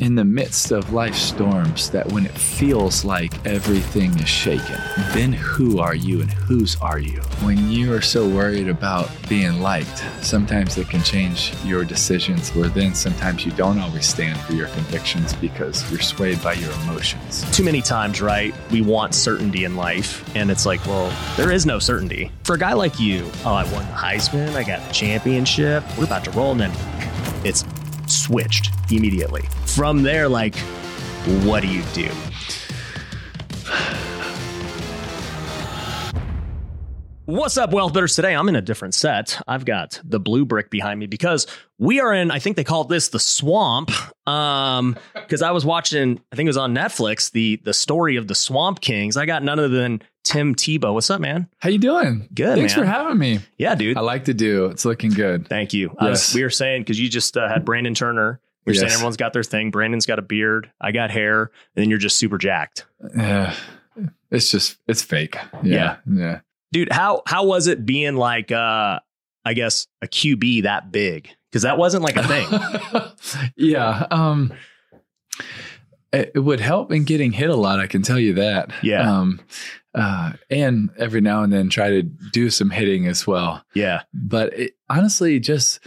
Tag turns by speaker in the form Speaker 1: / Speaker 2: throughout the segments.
Speaker 1: in the midst of life's storms, that when it feels like everything is shaken, then who are you and whose are you? When you are so worried about being liked, sometimes it can change your decisions, where then sometimes you don't always stand for your convictions because you're swayed by your emotions.
Speaker 2: Too many times, right? We want certainty in life, and it's like, well, there is no certainty. For a guy like you, oh, I won the Heisman, I got the championship, we're about to roll, and then it's switched immediately. From there, like, what do you do? What's up, Wealth Builders? Today I'm in a different set. I've got the blue brick behind me because we are in, I think they called this the swamp. Um, because I was watching, I think it was on Netflix, the the story of the Swamp Kings. I got none other than Tim Tebow. What's up, man?
Speaker 1: How you doing?
Speaker 2: Good,
Speaker 1: Thanks
Speaker 2: man.
Speaker 1: for having me.
Speaker 2: Yeah, dude.
Speaker 1: I like to do. It's looking good.
Speaker 2: Thank you. Was-
Speaker 1: Yes.
Speaker 2: we were saying because you just uh, had Brandon Turner. You're saying everyone's got their thing. Brandon's got a beard. I got hair, and then you're just super jacked,
Speaker 1: Yeah. It's just it's fake.
Speaker 2: Yeah.
Speaker 1: Yeah. Yeah.
Speaker 2: dude. How how was it being like, uh I guess a QB that big? Because that wasn't like a thing.
Speaker 1: yeah. Um it, it would help in getting hit a lot, I can tell you that.
Speaker 2: Yeah.
Speaker 1: Um uh and every now and then try to do some hitting as well.
Speaker 2: yeah,
Speaker 1: But it, honestly, just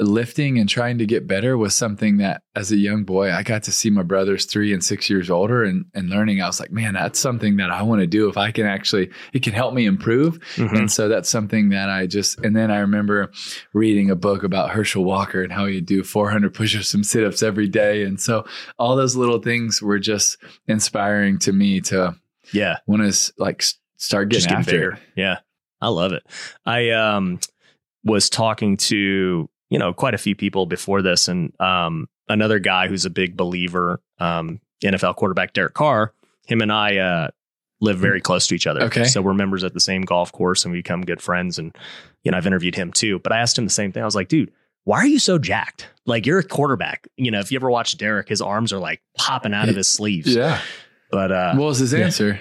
Speaker 1: lifting and trying to get better was something that as a young boy I got to see my brothers three and six years older and, and learning. I was like, man, that's something that I want to do if I can actually it can help me improve.
Speaker 2: Mhm.
Speaker 1: And so that's something that I just, and then I remember reading a book about Herschel Walker and how he'd do 400 push ups and sit ups every day. And so all those little things were just inspiring to me to
Speaker 2: yeah.
Speaker 1: want to like start getting
Speaker 2: getting
Speaker 1: after
Speaker 2: bigger. Yeah, I love it. I um was talking to you know quite a few people before this, and um another guy who's a big believer, um NFL quarterback Derek Carr. Him and I uh live very close to each other.
Speaker 1: Okay.
Speaker 2: so we're members at the same golf course, and we become good friends. And you know, I've interviewed him too. But I asked him the same thing. I was like, dude. Why are you so jacked? Like you're a quarterback. You know, if you ever watch Derek, his arms are like popping out of his sleeves.
Speaker 1: Yeah.
Speaker 2: But uh
Speaker 1: What was his
Speaker 2: yeah.
Speaker 1: answer?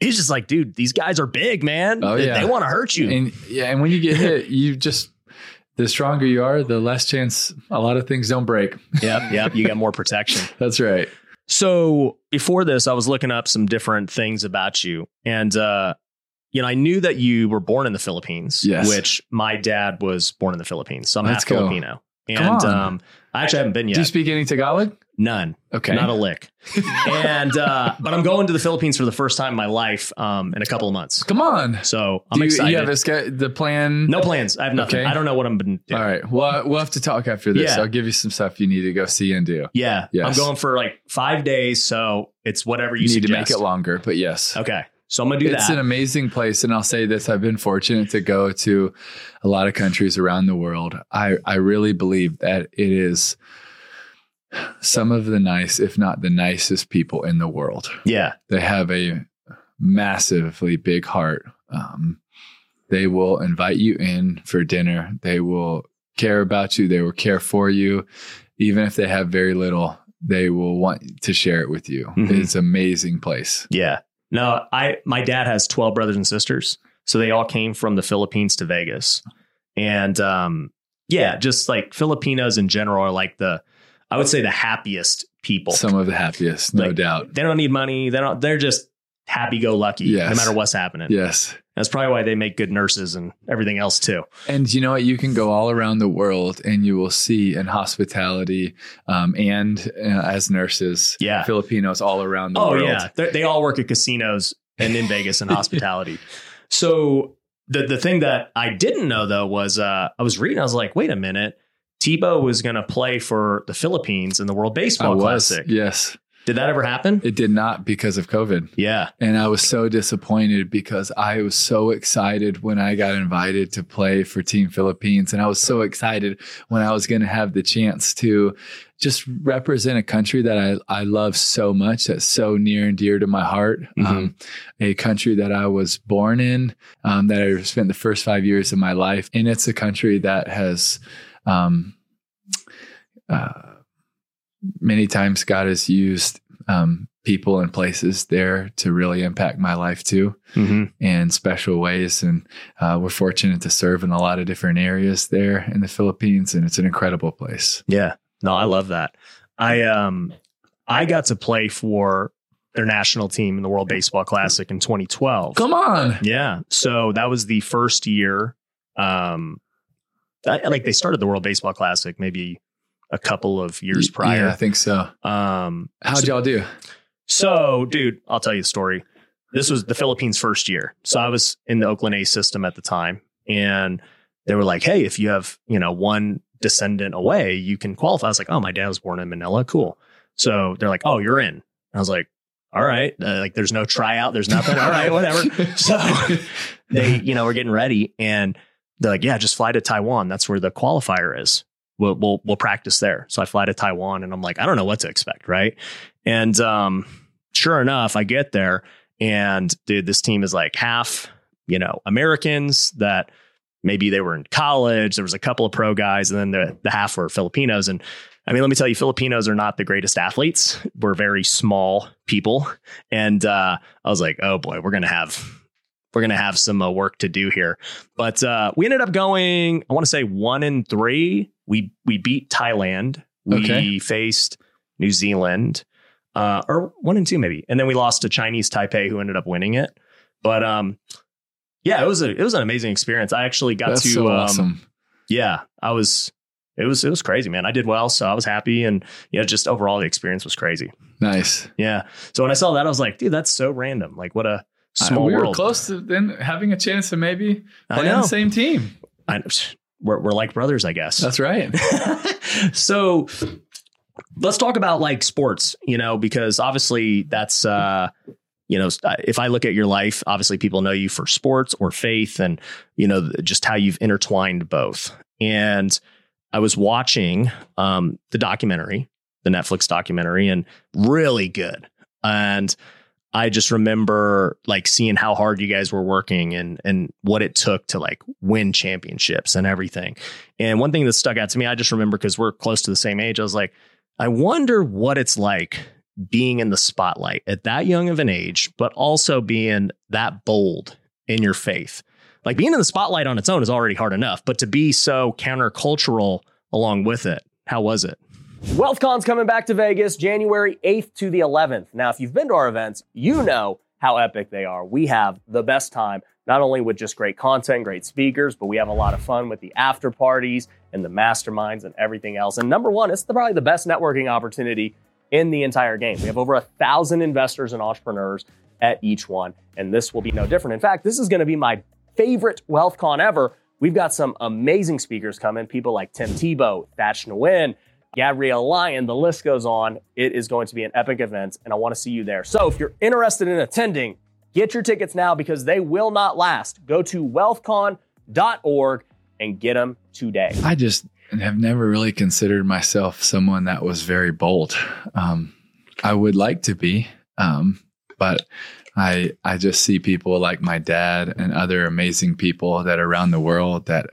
Speaker 2: he's just like, dude, these guys are big, man.
Speaker 1: Oh,
Speaker 2: They-
Speaker 1: yeah.
Speaker 2: They want to hurt you.
Speaker 1: And yeah, and when you get hit, you just, the stronger you are, the less chance a lot of things don't break.
Speaker 2: yep, yep. You got more protection.
Speaker 1: That's right.
Speaker 2: So before this, I was looking up some different things about you, and uh, you know, I knew that you were born in the Philippines.
Speaker 1: Yes.
Speaker 2: Which my dad was born in the Philippines, so I'm
Speaker 1: Let's
Speaker 2: half
Speaker 1: go.
Speaker 2: Filipino. And um, I actually haven't been yet.
Speaker 1: Do you speak any Tagalog?
Speaker 2: None.
Speaker 1: Okay.
Speaker 2: Not a lick. and uh, but I'm going to the Philippines for the first time in my life um, in a couple of months.
Speaker 1: Come on.
Speaker 2: So I'm
Speaker 1: Do you,
Speaker 2: excited.
Speaker 1: you have a, sch- the plan?
Speaker 2: no plans. I have nothing.
Speaker 1: Okay.
Speaker 2: I don't know what I'm been doing.
Speaker 1: All right. Well, we'll have to talk after this.
Speaker 2: Yeah.
Speaker 1: I'll give you some stuff you need to go see and do.
Speaker 2: Yeah,
Speaker 1: Yes.
Speaker 2: I'm going for like five days, so it's whatever you,
Speaker 1: You need to make it longer, but yes.
Speaker 2: Okay, so I'm gonna do
Speaker 1: It's
Speaker 2: that.
Speaker 1: It's an amazing place. And I'll say this I've been fortunate to go to a lot of countries around the world. I, I really believe that it is some of the nice, if not the nicest people in the world.
Speaker 2: yeah,
Speaker 1: They have a massively big heart. Um, they will invite you in for dinner. They will care about you. They will care for you. Even if they have very little, they will want to share it with you.
Speaker 2: Mhm.
Speaker 1: It's an amazing place.
Speaker 2: yeah. No, I my dad has 12 brothers and sisters, so they all came from the Philippines to Vegas, and um, yeah, just like Filipinos in general are like the, I would say the happiest people.
Speaker 1: Some of the happiest, no
Speaker 2: Like,
Speaker 1: doubt.
Speaker 2: they don't need money. They don't. They're just happy go lucky,
Speaker 1: Yes.
Speaker 2: no matter what's happening.
Speaker 1: Yes.
Speaker 2: That's probably why they make good nurses and everything else too.
Speaker 1: And you know what? You can go all around the world and you will see in hospitality um, and uh, as nurses,
Speaker 2: Yeah.
Speaker 1: Filipinos all around the
Speaker 2: oh
Speaker 1: world.
Speaker 2: yeah, They're, they all work at casinos and in Vegas and hospitality. So the the thing that I didn't know though was uh, I was reading. I was like, wait a minute, Tebow was going to play for the Philippines in the World Baseball
Speaker 1: was.
Speaker 2: Classic.
Speaker 1: Yes.
Speaker 2: Did that ever happen?
Speaker 1: It did not because of COVID.
Speaker 2: yeah,
Speaker 1: And I was so disappointed because I was so excited when I got invited to play for Team Philippines. And I was so excited when I was going to have the chance to just represent a country that I, I love so much, that's so near and dear to my heart. Um, a country that I was born in, um, that I spent the first five years of my life. And it's a country that has, um, uh, many times God has used um, people and places there to really impact my life too
Speaker 2: hmm
Speaker 1: in special ways. And uh, we're fortunate to serve in a lot of different areas there in the Philippines, and it's an incredible place.
Speaker 2: yeah. No, I love that. I um I got to play for their national team in the World Baseball Classic in 2012.
Speaker 1: Come on.
Speaker 2: Yeah. So that was the first year. Um, like they started the World Baseball Classic maybe a couple of years prior.
Speaker 1: Yeah, I think so.
Speaker 2: Um,
Speaker 1: How'd
Speaker 2: so,
Speaker 1: y'all do?
Speaker 2: So, dude, I'll tell you the story. This was the Philippines' first year. So I was in the Oakland A's system at the time, and they were like, "Hey, if you have you know one descendant away, you can qualify." I was like, "Oh, my dad was born in Manila. Cool." So they're like, "Oh, you're in." I was like, "All right." Uh, like, there's no tryout. There's nothing. All right, whatever. So they, you know, we're getting ready, and they're like, "Yeah, just fly to Taiwan. That's where the qualifier is." We'll, we'll we'll practice there. So I fly to Taiwan and I'm like, I don't know what to expect, right? And um, sure enough, I get there and dude, this team is like half, you know, Americans that maybe they were in college. There was a couple of pro guys, and then the, the half were Filipinos. And I mean, let me tell you, Filipinos are not the greatest athletes. We're very small people, and uh, I was like, oh boy, we're gonna have we're gonna have some uh, work to do here. But uh, we ended up going, I want to say one and three. We we beat Thailand. We
Speaker 1: Okay.
Speaker 2: faced New Zealand, uh, or one and two maybe, and then we lost to Chinese Taipei, who ended up winning it. But um, yeah, it was a it was an amazing experience. I actually got
Speaker 1: That's
Speaker 2: to
Speaker 1: so
Speaker 2: um,
Speaker 1: awesome.
Speaker 2: yeah, I was. It was it was crazy, man. I did well, so I was happy, and you know, just overall the experience was crazy.
Speaker 1: Nice.
Speaker 2: Yeah. So when I saw that, I was like, dude, that's so random. Like, what a small
Speaker 1: we were close to then having a chance to maybe
Speaker 2: I
Speaker 1: play on the same team.
Speaker 2: I, we're we're like brothers, I guess.
Speaker 1: That's right.
Speaker 2: so let's talk about like sports, you know, because obviously that's uh you know, if I look at your life, obviously people know you for sports or faith and you know just how you've intertwined both. And I was watching um the documentary, the Netflix documentary and really good. And I just remember like seeing how hard you guys were working and and what it took to like win championships and everything. And one thing that stuck out to me, I just remember because we're close to the same age, I was like, I wonder what it's like being in the spotlight at that young of an age, but also being that bold in your faith. Like being in the spotlight on its own is already hard enough, but to be so countercultural along with it, how was it?
Speaker 3: WealthCon's coming back to Vegas January 8th to the 11th. Now, if you've been to our events, you know how epic they are. We have the best time, not only with just great content, great speakers, but we have a lot of fun with the after parties and the masterminds and everything else. And number one, it's the, probably the best networking opportunity in the entire game. We have over a thousand investors and entrepreneurs at each one, and this will be no different. In fact, this is going to be my favorite WealthCon ever. We've got some amazing speakers coming, people like Tim Tebow, Thach Nguyen, Gabrielle Lyon, the list goes on. It is going to be an epic event, and I want to see you there. So if you're interested in attending, get your tickets now because they will not last. Go to wealthcon.org and get them today.
Speaker 1: I just have never really considered myself someone that was very bold. Um, I would like to be, um, but I I just see people like my dad and other amazing people that are around the world that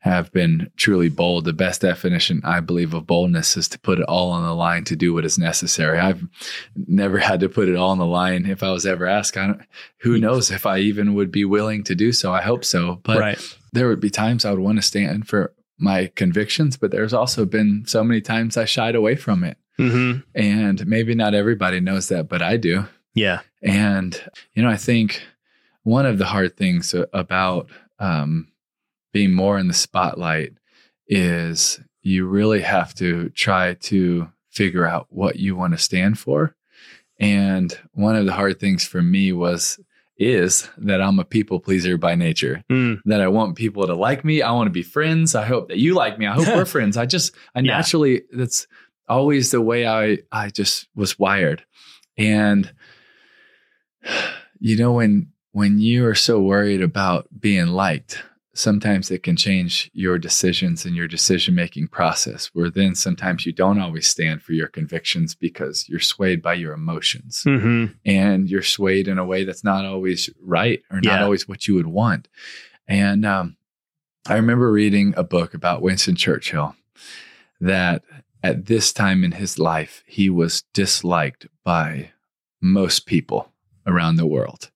Speaker 1: have been truly bold. The best definition I believe of boldness is to put it all on the line to do what is necessary. I've never had to put it all on the line. If I was ever asked, I don't, who knows if I even would be willing to do so. I hope so, but
Speaker 2: right.
Speaker 1: there would be times I would want to stand for my convictions, but there's also been so many times I shied away from it.
Speaker 2: Mm-hmm.
Speaker 1: And maybe not everybody knows that, but I do.
Speaker 2: Yeah.
Speaker 1: And, you know, I think one of the hard things about um, being more in the spotlight is you really have to try to figure out what you want to stand for. And one of the hard things for me was, is that I'm a people pleaser by nature
Speaker 2: Mm.
Speaker 1: that I want people to like me. I want to be friends. I hope that you like me. I hope we're friends. I just, I
Speaker 2: Yeah.
Speaker 1: naturally, that's always the way I, I just was wired. And, you know, when, when you are so worried about being liked, sometimes it can change your decisions and your decision making process, where then sometimes you don't always stand for your convictions because you're swayed by your emotions
Speaker 2: Mm-hmm.
Speaker 1: and you're swayed in a way that's not always right or not
Speaker 2: Yeah.
Speaker 1: always what you would want. And um, I remember reading a book about Winston Churchill that at this time in his life, he was disliked by most people around the world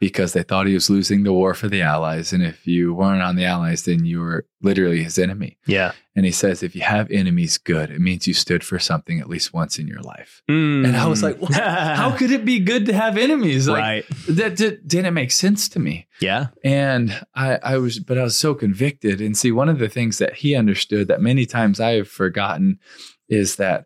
Speaker 1: because they thought he was losing the war for the Allies. And if you weren't on the Allies, then you were literally his enemy.
Speaker 2: Yeah.
Speaker 1: And he says, if you have enemies, good. It means you stood for something at least once in your life.
Speaker 2: Mm.
Speaker 1: And I was like, what? how could it be good to have enemies? Like
Speaker 2: right.
Speaker 1: that did, didn't make sense to me.
Speaker 2: Yeah.
Speaker 1: And I, I was, but I was so convicted. And see, one of the things that he understood that many times I have forgotten is that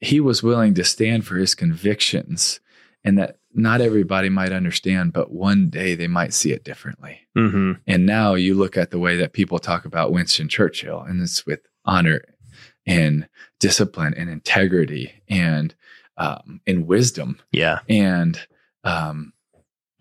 Speaker 1: he was willing to stand for his convictions and that not everybody might understand, but one day they might see it differently.
Speaker 2: Mm-hmm.
Speaker 1: And now you look at the way that people talk about Winston Churchill, and it's with honor and discipline and integrity and um, and wisdom.
Speaker 2: Yeah.
Speaker 1: And um,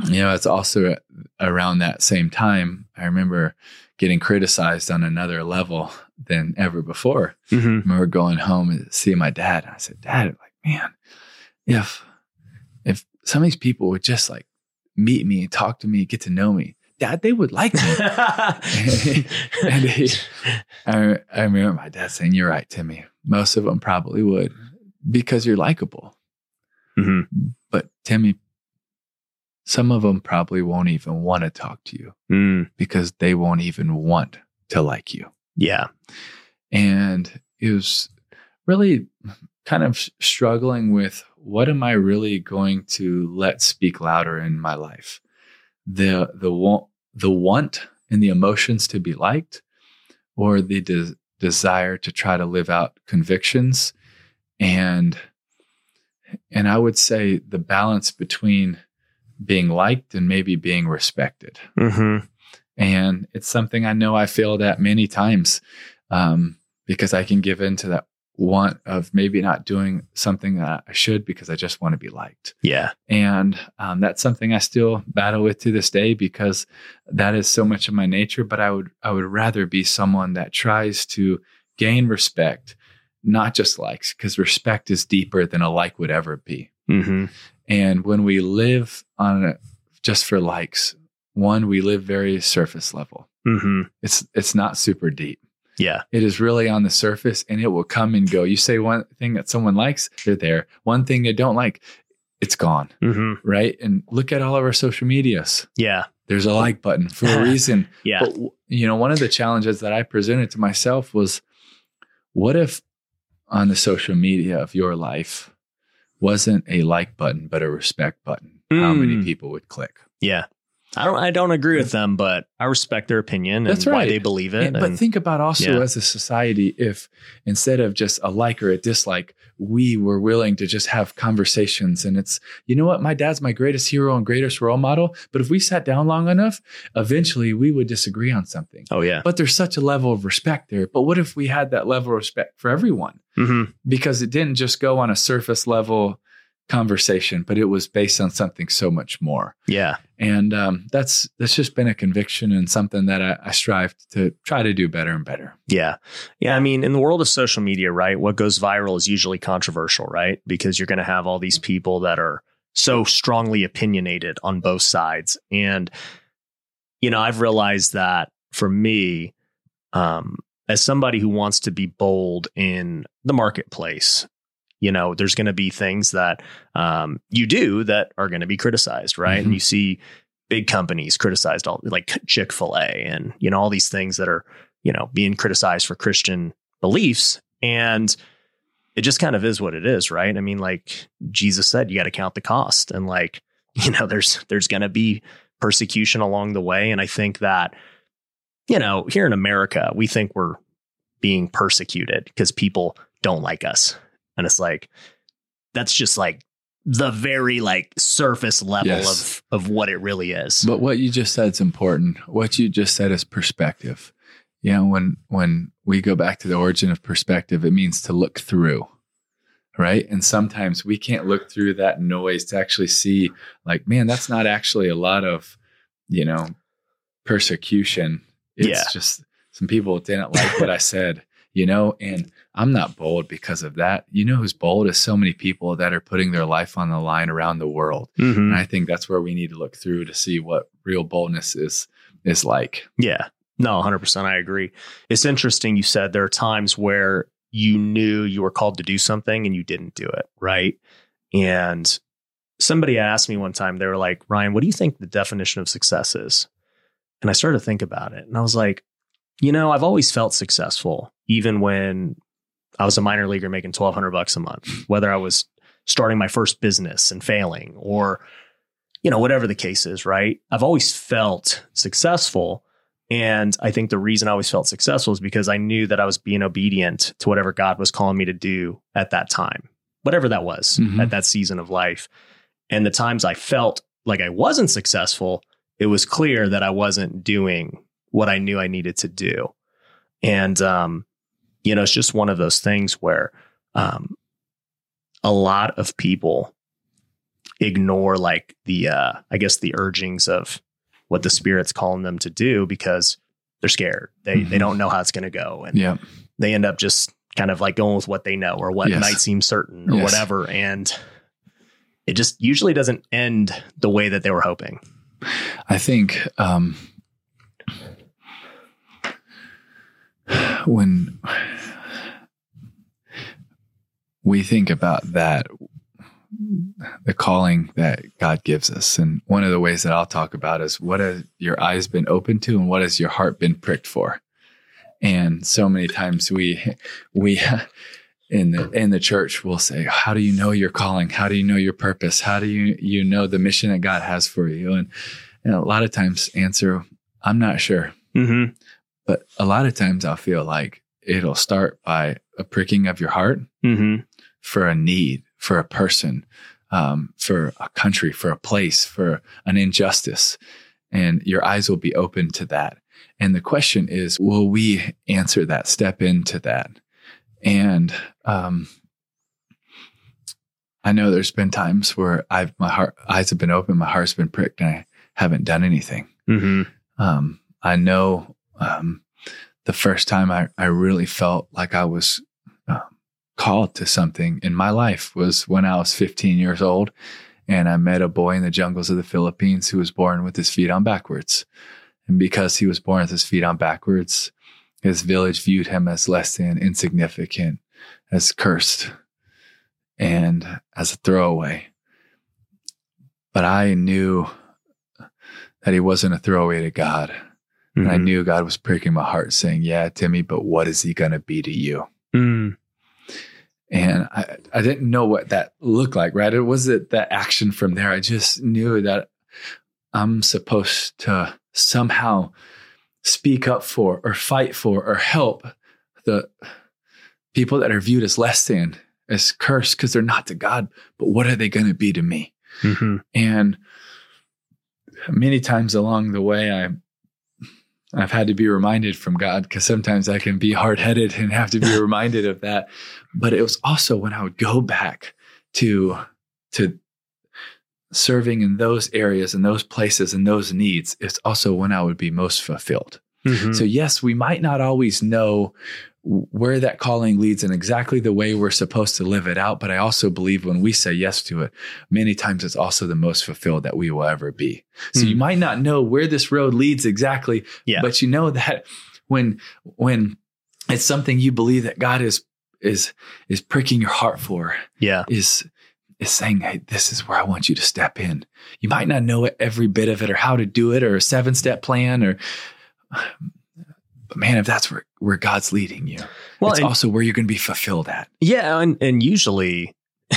Speaker 1: you know, it's also around that same time. I remember getting criticized on another level than ever before.
Speaker 2: Mm-hmm.
Speaker 1: I remember going home and seeing my dad. And I said, Dad, like, man, if some of these people would just like meet me and talk to me, get to know me, Dad, they would like me. and I, I remember my dad saying, "You're right, Timmy. Most of them probably would because you're likable.
Speaker 2: mm-hmm.
Speaker 1: But Timmy, some of them probably won't even want to talk to you
Speaker 2: mm.
Speaker 1: because they won't even want to like you."
Speaker 2: Yeah.
Speaker 1: and it was really kind of struggling with what am I really going to let speak louder in my life? The the want the want and the emotions to be liked or the de- desire to try to live out convictions? And and I would say the balance between being liked and maybe being respected.
Speaker 2: Mm-hmm.
Speaker 1: and it's something I know I failed at many times um, because I can give in to that want of maybe not doing something that I should because I just want to be liked.
Speaker 2: Yeah.
Speaker 1: And um, that's something I still battle with to this day because that is so much of my nature. But I would I would rather be someone that tries to gain respect, not just likes, because respect is deeper than a like would ever be.
Speaker 2: Mm-hmm.
Speaker 1: And when we live on a, just for likes, one we live very surface level.
Speaker 2: Mm-hmm.
Speaker 1: It's it's not super deep.
Speaker 2: Yeah.
Speaker 1: It is really on the surface and it will come and go. You say one thing that someone likes, they're there. One thing they don't like, it's gone.
Speaker 2: Mm-hmm.
Speaker 1: Right. And look at all of our social medias.
Speaker 2: Yeah.
Speaker 1: There's a like button for a reason.
Speaker 2: Yeah.
Speaker 1: But, you know, one of the challenges that I presented to myself was what if on the social media of your life wasn't a like button, but a respect button? How many
Speaker 2: Mm.
Speaker 1: people would click?
Speaker 2: Yeah. I don't I don't agree with them, but I respect their opinion and
Speaker 1: That's
Speaker 2: why they believe it.
Speaker 1: And- but think about also
Speaker 2: yeah.
Speaker 1: as a society, if instead of just a like or a dislike, we were willing to just have conversations. And it's, you know what? My dad's my greatest hero and greatest role model. But if we sat down long enough, eventually we would disagree on something.
Speaker 2: oh yeah.
Speaker 1: But there's such a level of respect there. But what if we had that level of respect for everyone?
Speaker 2: Mm-hmm.
Speaker 1: Because it didn't just go on a surface level conversation, but it was based on something so much more.
Speaker 2: Yeah.
Speaker 1: And um, that's that's just been a conviction and something that I, I strive to try to do better and better.
Speaker 2: Yeah. Yeah. I mean, in the world of social media, right, what goes viral is usually controversial, right? Because you're going to have all these people that are so strongly opinionated on both sides. And, you know, I've realized that for me, um, as somebody who wants to be bold in the marketplace, you know, there's going to be things that um, you do that are going to be criticized, right?
Speaker 1: Mhm.
Speaker 2: And you see big companies criticized all like Chick fil A and, you know, all these things that are, you know, being criticized for Christian beliefs. And it just kind of is what it is, right? I mean, like Jesus said, you got to count the cost. And like, you know, there's there's gonna be persecution along the way. And I think that, you know, here in America, we think we're being persecuted because people don't like us. And it's like, that's just like the very like surface level
Speaker 1: Yes.
Speaker 2: of of what it really is.
Speaker 1: But what you just said is important. What you just said is perspective. You know, when when we go back to the origin of perspective, it means to look through. Right. And sometimes we can't look through that noise to actually see, like, man, that's not actually a lot of, you know, persecution. It's
Speaker 2: Yeah.
Speaker 1: just some people didn't like what I said, you know, and I'm not bold because of that. You know who's bold is so many people that are putting their life on the line around the world.
Speaker 2: Mhm.
Speaker 1: And I think that's where we need to look through to see what real boldness is is like.
Speaker 2: Yeah. No, 100%. I agree. It's interesting. You said there are times where you knew you were called to do something and you didn't do it. Right. And somebody asked me one time, they were like, Ryan, what do you think the definition of success is? And I started to think about it. And I was like, you know, I've always felt successful, even when I was a minor leaguer making 1200 bucks a month, whether I was starting my first business and failing or, you know, whatever the case is, right? I've always felt successful. And I think the reason I always felt successful is because I knew that I was being obedient to whatever God was calling me to do at that time, whatever that was
Speaker 1: Mhm.
Speaker 2: at that season of life. And the times I felt like I wasn't successful, it was clear that I wasn't doing what I knew I needed to do. And, um, you know, it's just one of those things where um, a lot of people ignore like the, uh, I guess, the urgings of what the spirit's calling them to do because they're scared. They they
Speaker 1: Mhm.
Speaker 2: don't know how it's going to go, and
Speaker 1: Yeah.
Speaker 2: they end up just kind of like going with what they know or what
Speaker 1: Yes.
Speaker 2: might seem certain or
Speaker 1: Yes.
Speaker 2: whatever, and it just usually doesn't end the way that they were hoping.
Speaker 1: I think um, when we think about that, the calling that God gives us, and one of the ways that I'll talk about is what has your eyes been open to, and what has your heart been pricked for. And so many times we we in the in the church will say, "How do you know your calling? How do you know your purpose? How do you you know the mission that God has for you?" And and a lot of times answer, I'm not sure.
Speaker 2: Mm-hmm.
Speaker 1: But a lot of times I'll feel like it'll start by a pricking of your heart
Speaker 2: Mm-hmm.
Speaker 1: for a need, for a person, um, for a country, for a place, for an injustice. And your eyes will be open to that. And the question is, will we answer that, step into that? And um, I know there's been times where I've my heart eyes have been open, my heart's been pricked, and I haven't done anything.
Speaker 2: Mm-hmm.
Speaker 1: Um, I know um, the first time I, I really felt like I was um, called to something in my life was when I was 15 years old. And I met a boy in the jungles of the Philippines who was born with his feet on backwards. And because he was born with his feet on backwards, his village viewed him as less than insignificant, as cursed, and as a throwaway. But I knew that he wasn't a throwaway to God. And I knew God was pricking my heart, saying, Yeah, Timmy, but what is he going to be to you?
Speaker 2: Mm-hmm.
Speaker 1: And I, I didn't know what that looked like, right? It wasn't that action from there. I just knew that I'm supposed to somehow speak up for or fight for or help the people that are viewed as less than, as cursed because they're not to God, but what are they going to be to me?
Speaker 2: Mm-hmm.
Speaker 1: And many times along the way, I I've had to be reminded from God because sometimes I can be hard headed and have to be reminded of that. But it was also when I would go back to to serving in those areas and those places and those needs. It's also when I would be most fulfilled.
Speaker 2: Mm-hmm.
Speaker 1: So yes, we might not always know where that calling leads and exactly the way we're supposed to live it out. But I also believe when we say yes to it, many times it's also the most fulfilled that we will ever be. So
Speaker 2: Hmm.
Speaker 1: you might not know where this road leads exactly,
Speaker 2: Yeah.
Speaker 1: but you know that when when it's something you believe that God is is is pricking your heart for,
Speaker 2: yeah.
Speaker 1: is is saying, "Hey, this is where I want you to step in." You might not know every bit of it or how to do it or a seven step plan or, but man, if that's where where God's leading you,
Speaker 2: Well,
Speaker 1: it's
Speaker 2: and-
Speaker 1: also where you're going to be fulfilled at.
Speaker 2: Yeah, and and usually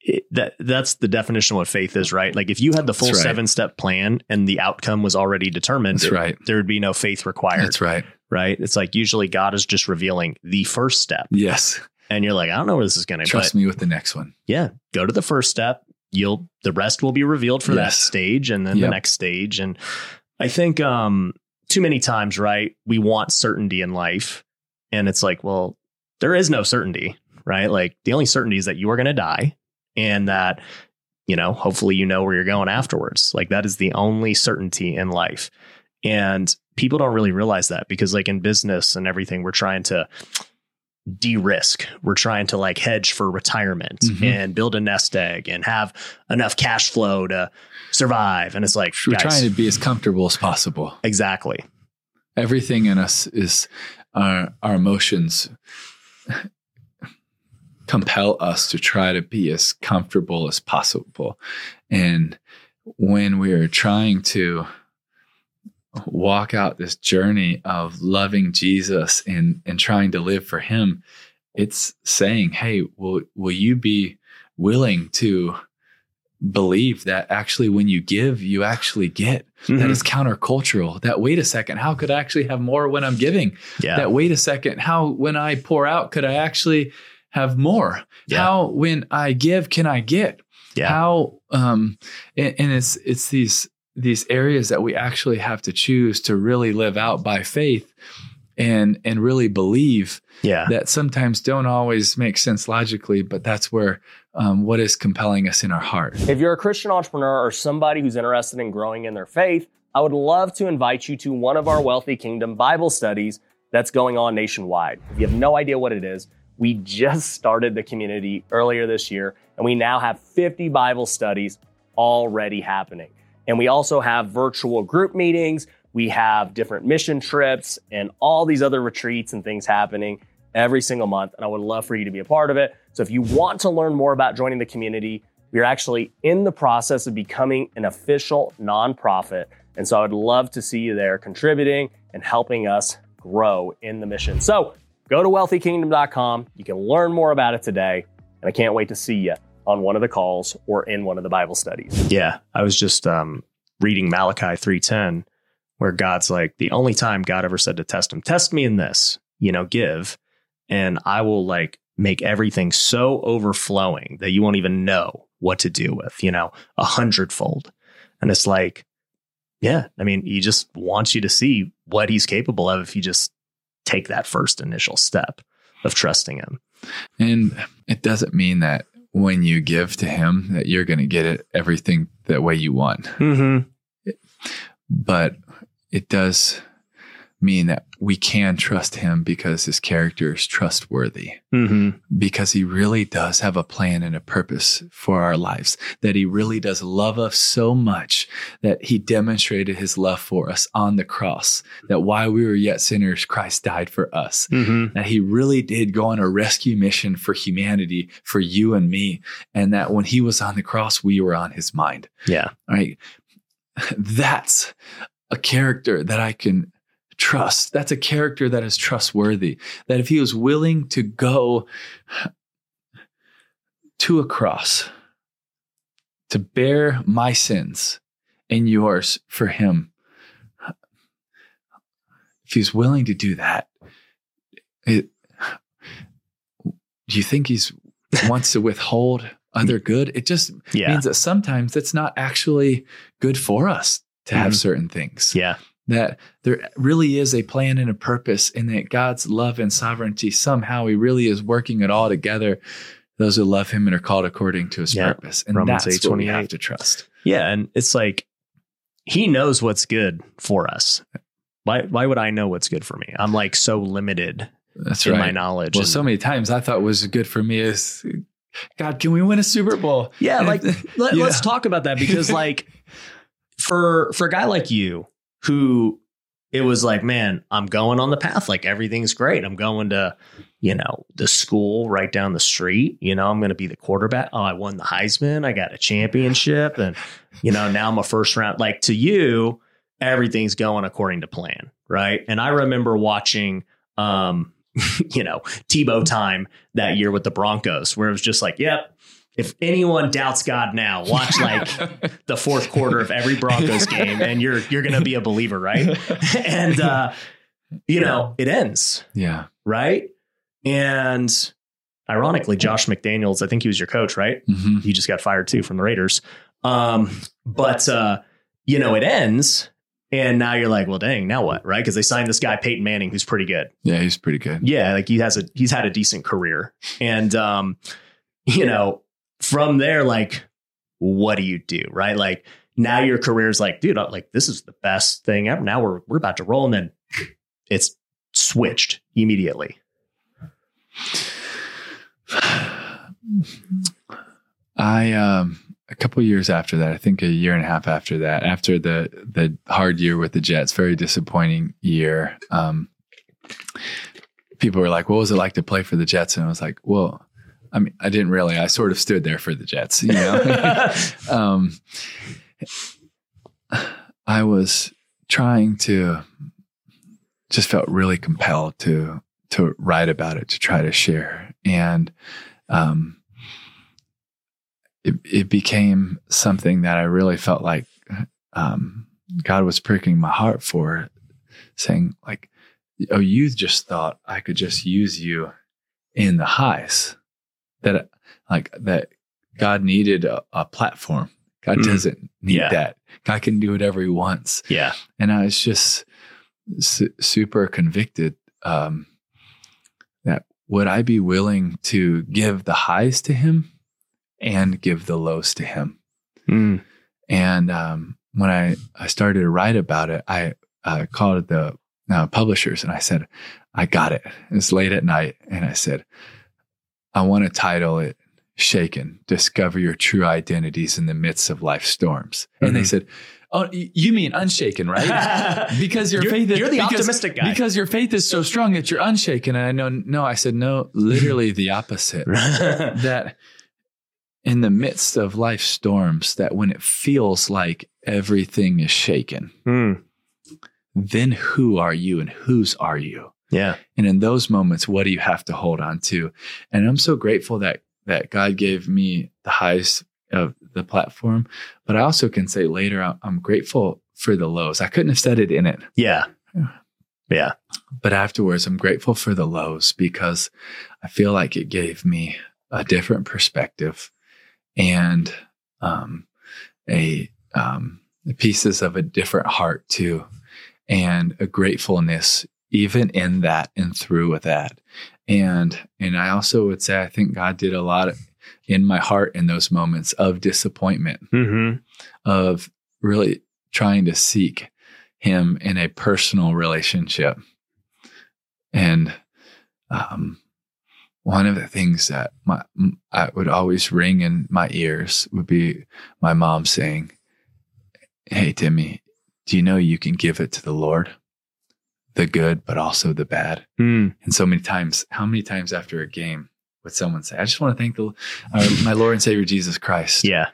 Speaker 2: it, that that's the definition of what faith is, right? Like if you had the full
Speaker 1: right.
Speaker 2: seven step plan and the outcome was already determined,
Speaker 1: That's right.
Speaker 2: there would be no faith required,
Speaker 1: That's right.
Speaker 2: right? It's like usually God is just revealing the first step,
Speaker 1: Yes.
Speaker 2: and you're like, I don't know where this is going to.
Speaker 1: Trust
Speaker 2: But
Speaker 1: me with the next one.
Speaker 2: yeah, go to the first step. You'll the rest will be revealed for that
Speaker 1: Yes.
Speaker 2: stage, and then the next stage. And I think um too many times, right? We want certainty in life, and it's like, well, there is no certainty, right? Like the only certainty is that you are going to die and that, you know, hopefully you know where you're going afterwards. Like that is the only certainty in life. And people don't really realize that because, like in business and everything, we're trying to de risk. We're trying to like hedge for retirement
Speaker 1: Mhm.
Speaker 2: and build a nest egg and have enough cash flow to survive. And it's like,
Speaker 1: We're
Speaker 2: guys,
Speaker 1: trying to be as comfortable as possible.
Speaker 2: exactly.
Speaker 1: Everything in us is our our emotions. compel us to try to be as comfortable as possible. And when we are trying to walk out this journey of loving Jesus and and trying to live for him, it's saying, "Hey, will will you be willing to believe that actually when you give, you actually get.
Speaker 2: Mhm.
Speaker 1: That is countercultural. That wait a second, how could I actually have more when I'm giving?
Speaker 2: yeah.
Speaker 1: That wait a second, how when I pour out, could I actually have more?
Speaker 2: Yeah.
Speaker 1: How when I give, can I get?
Speaker 2: Yeah.
Speaker 1: How um and, and it's it's these these areas that we actually have to choose to really live out by faith and and really believe
Speaker 2: yeah.
Speaker 1: that sometimes don't always make sense logically, but that's where um, what is compelling us in our heart.
Speaker 3: If you're a Christian entrepreneur or somebody who's interested in growing in their faith, I would love to invite you to one of our Wealthy Kingdom Bible studies that's going on nationwide. If you have no idea what it is, we just started the community earlier this year, and we now have 50 Bible studies already happening. And we also have virtual group meetings, we have different mission trips, and all these other retreats and things happening every single month. And I would love for you to be a part of it. So if you want to learn more about joining the community, we're actually in the process of becoming an official nonprofit. And so I would love to see you there contributing and helping us grow in the mission. So go to wealthykingdom.com. You can learn more about it today. And I can't wait to see you on one of the calls or in one of the Bible studies.
Speaker 2: Yeah, I was just um, reading Malachi three ten, where God's like the only time God ever said to test him, test me in this, you know, give, and I will like make everything so overflowing that you won't even know what to do with, you know, a hundredfold. And it's like, yeah, I mean, he just wants you to see what he's capable of if you just take that first initial step of trusting him.
Speaker 1: And it doesn't mean that when you give to him that you're going to get it everything the way you want.
Speaker 2: Mm-hmm.
Speaker 1: But it does mean that we can trust him because his character is trustworthy,
Speaker 2: Mm-hmm.
Speaker 1: because he really does have a plan and a purpose for our lives, that he really does love us so much that he demonstrated his love for us on the cross, that while we were yet sinners, Christ died for us.
Speaker 2: Mm-hmm.
Speaker 1: that he really did go on a rescue mission for humanity, for you and me, and that when he was on the cross, we were on his mind.
Speaker 2: Yeah.
Speaker 1: Right? That's a character that I can trust. That's a character that is trustworthy. That if he was willing to go to a cross to bear my sins and yours for him, if he's willing to do that, it, do you think he's wants to withhold other good? It just
Speaker 2: Yeah.
Speaker 1: means that sometimes it's not actually good for us to have
Speaker 2: Mhm.
Speaker 1: certain things.
Speaker 2: Yeah.
Speaker 1: That there really is a plan and a purpose, and that God's love and sovereignty somehow He really is working it all together. Those who love Him and are called according to His
Speaker 2: Yeah.
Speaker 1: purpose, and
Speaker 2: Romans
Speaker 1: that's what we have to trust.
Speaker 2: Yeah, and it's like he knows what's good for us. Why why would I know what's good for me? I'm like so limited
Speaker 1: That's
Speaker 2: in
Speaker 1: right.
Speaker 2: my knowledge.
Speaker 1: well,
Speaker 2: and-
Speaker 1: so many times I thought was good for me is, God, can we win a Super Bowl?
Speaker 2: yeah, like let,
Speaker 1: yeah.
Speaker 2: us talk about that because like for for a guy like you who it was like, man, I'm going on the path. Like everything's great. I'm going to, you know, the school right down the street. You know, I'm going to be the quarterback. Oh, I won the Heisman. I got a championship, and you know, now I'm a first round. Like to you, everything's going according to plan, right? And I remember watching, um, you know, Tebow time that year with the Broncos, where it was just like, yep. If anyone doubts God now, watch like the fourth quarter of every Broncos game, and you're you're gonna be a believer, right? and uh, you know, it ends,
Speaker 1: yeah,
Speaker 2: right? And ironically, Josh McDaniels, I think he was your coach, right?
Speaker 1: Mhm.
Speaker 2: He just got fired too from the Raiders. Um, but uh, you know, it ends, and now you're like, well, dang, now what, right? Because they signed this guy Peyton Manning, who's pretty good.
Speaker 1: yeah, he's pretty good.
Speaker 2: Yeah, like he has a he's had a decent career, and um, you know, from there, like, what do you do, right? Like now your career's like, dude, I'm like this is the best thing ever. Now we're we're about to roll, and then it's switched immediately.
Speaker 1: I um a couple years after that, I think a year and a half after that, after the the hard year with the Jets, very disappointing year. Um, people were like, "What was it like to play for the Jets?" And I was like, "Well, I mean, I didn't really. I sort of stood there for the Jets. You know, um, I was trying to just felt really compelled to to write about it to try to share and um, it, it became something that I really felt like um, God was pricking my heart for, saying like, "Oh, you just thought I could just use you in the highs, that like that God needed a, a platform. God
Speaker 2: Mm.
Speaker 1: doesn't need
Speaker 2: Yeah.
Speaker 1: that. God can do whatever He wants."
Speaker 2: Yeah.
Speaker 1: and I was just su- super convicted um, that would I be willing to give the highs to him and give the lows to him.
Speaker 2: Mm.
Speaker 1: And um, when I, I started to write about it, I uh, called the uh, publishers and I said, I got it. It's late at night. And I said, I want to title it Shaken Discover Your True Identities in the Midst of Life Storms. And they
Speaker 2: Mhm.
Speaker 1: said, Oh, you mean unshaken, right? because your
Speaker 2: You're-
Speaker 1: faith is
Speaker 2: you're the
Speaker 1: because,
Speaker 2: optimistic guy.
Speaker 1: because your faith is so strong that you're unshaken. And I know, no, I said, no, literally the opposite. that in the midst of life storms, that when it feels like everything is shaken,
Speaker 2: Mm.
Speaker 1: then who are you and whose are you?
Speaker 2: Yeah.
Speaker 1: And in those moments, what do you have to hold on to? And I'm so grateful that that God gave me the highs of the platform, but I also can say later, I'm- I'm grateful for the lows. I couldn't have said it in it,
Speaker 2: Yeah. Yeah.
Speaker 1: but afterwards, I'm grateful for the lows because I feel like it gave me a different perspective and um, a um, pieces of a different heart too, and a gratefulness even in that and through with that. And and I also would say I think God did a lot in my heart in those moments of disappointment
Speaker 2: Mm-hmm.
Speaker 1: of really trying to seek him in a personal relationship. And um, one of the things that my I would always ring in my ears would be my mom saying, "Hey Timmy, do you know you can give it to the Lord, the good, but also the bad?"
Speaker 2: Mm.
Speaker 1: And so many times, how many times after a game would someone say, "I just want to thank the uh, my Lord and Savior Jesus Christ,"
Speaker 2: Yeah.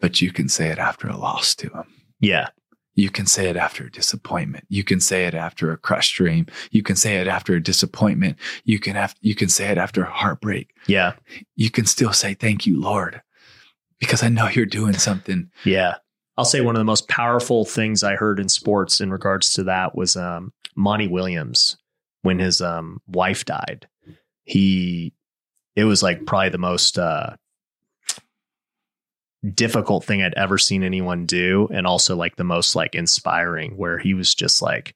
Speaker 1: but you can say it after a loss to him.
Speaker 2: Yeah.
Speaker 1: You can say it after a disappointment. You can say it after a crushed dream. You can say it after a disappointment. You can have, you can say it after a heartbreak.
Speaker 2: Yeah.
Speaker 1: You can still say thank you, Lord, because I know you're doing something.
Speaker 2: Yeah. I'll say one of the most powerful things I heard in sports in regards to that was um, Monty Williams when his um, wife died. He, it was like probably the most uh, difficult thing I'd ever seen anyone do, and also like the most like inspiring, where he was just like,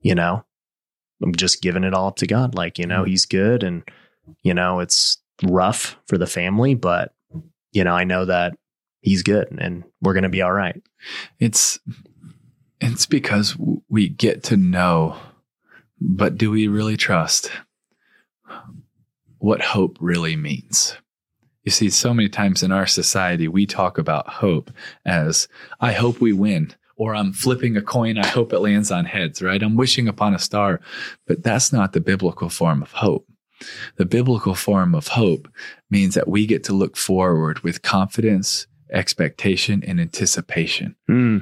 Speaker 2: you know, I'm just giving it all up to God. Like, you know, he's good, and you know, it's rough for the family, but you know, I know that he's good and we're going to be all right.
Speaker 1: It's, it's because we get to know, but do we really trust what hope really means? You see, so many times in our society, we talk about hope as I hope we win, or I'm flipping a coin, I hope it lands on heads, right? I'm wishing upon a star. But that's not the biblical form of hope. The biblical form of hope means that we get to look forward with confidence, expectation, and anticipation hmm.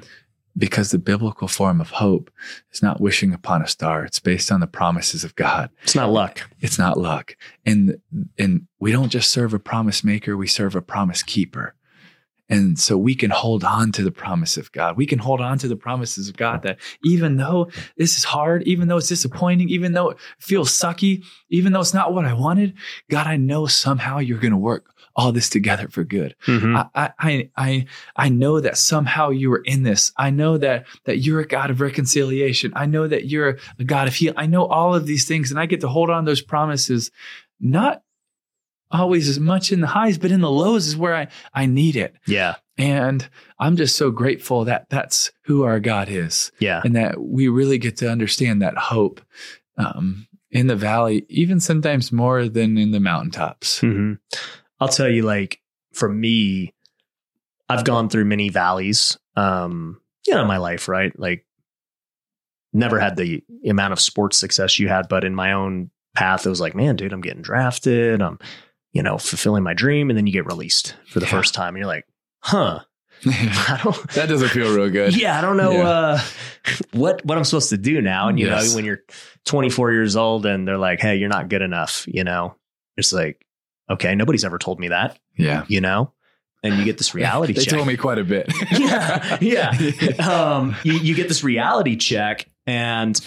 Speaker 1: because the biblical form of hope is not wishing upon a star. It's based on the promises of God.
Speaker 2: It's not luck.
Speaker 1: It's not luck. And and we don't just serve a promise maker, we serve a promise keeper. And so we can hold on to the promise of God. We can hold on to the promises of God that even though this is hard, even though it's disappointing, even though it feels sucky, even though it's not what I wanted, God, I know somehow you're going to work all this together for good.
Speaker 2: Mhm.
Speaker 1: I, I, I, I know that somehow you are in this. I know that that you're a God of reconciliation. I know that you're a God of healing. I know all of these things, and I get to hold on to those promises, not always as much in the highs, but in the lows is where I I need it.
Speaker 2: Yeah.
Speaker 1: And I'm just so grateful that that's who our God is,
Speaker 2: Yeah.
Speaker 1: and that we really get to understand that hope um, in the valley, even sometimes more than in the mountaintops.
Speaker 2: hmm I'll tell you, like, for me, I've gone through many valleys, um, you know, in my life, right? Like, never had the amount of sports success you had, but in my own path, it was like, man, dude, I'm getting drafted. I'm, you know, fulfilling my dream. And then you get released for the
Speaker 1: Yeah.
Speaker 2: first time and you're like, huh, I don't,
Speaker 1: that doesn't feel real good.
Speaker 2: yeah, I don't know
Speaker 1: Yeah.
Speaker 2: uh, what what I'm supposed to do now. And you
Speaker 1: Yes.
Speaker 2: know, when you're 24 years old and they're like, "Hey, you're not good enough," you know, it's like, okay, nobody's ever told me that,
Speaker 1: Yeah.
Speaker 2: you know, and you get this reality
Speaker 1: They
Speaker 2: check.
Speaker 1: told me quite a bit.
Speaker 2: yeah, yeah. Um, you, you get this reality check, and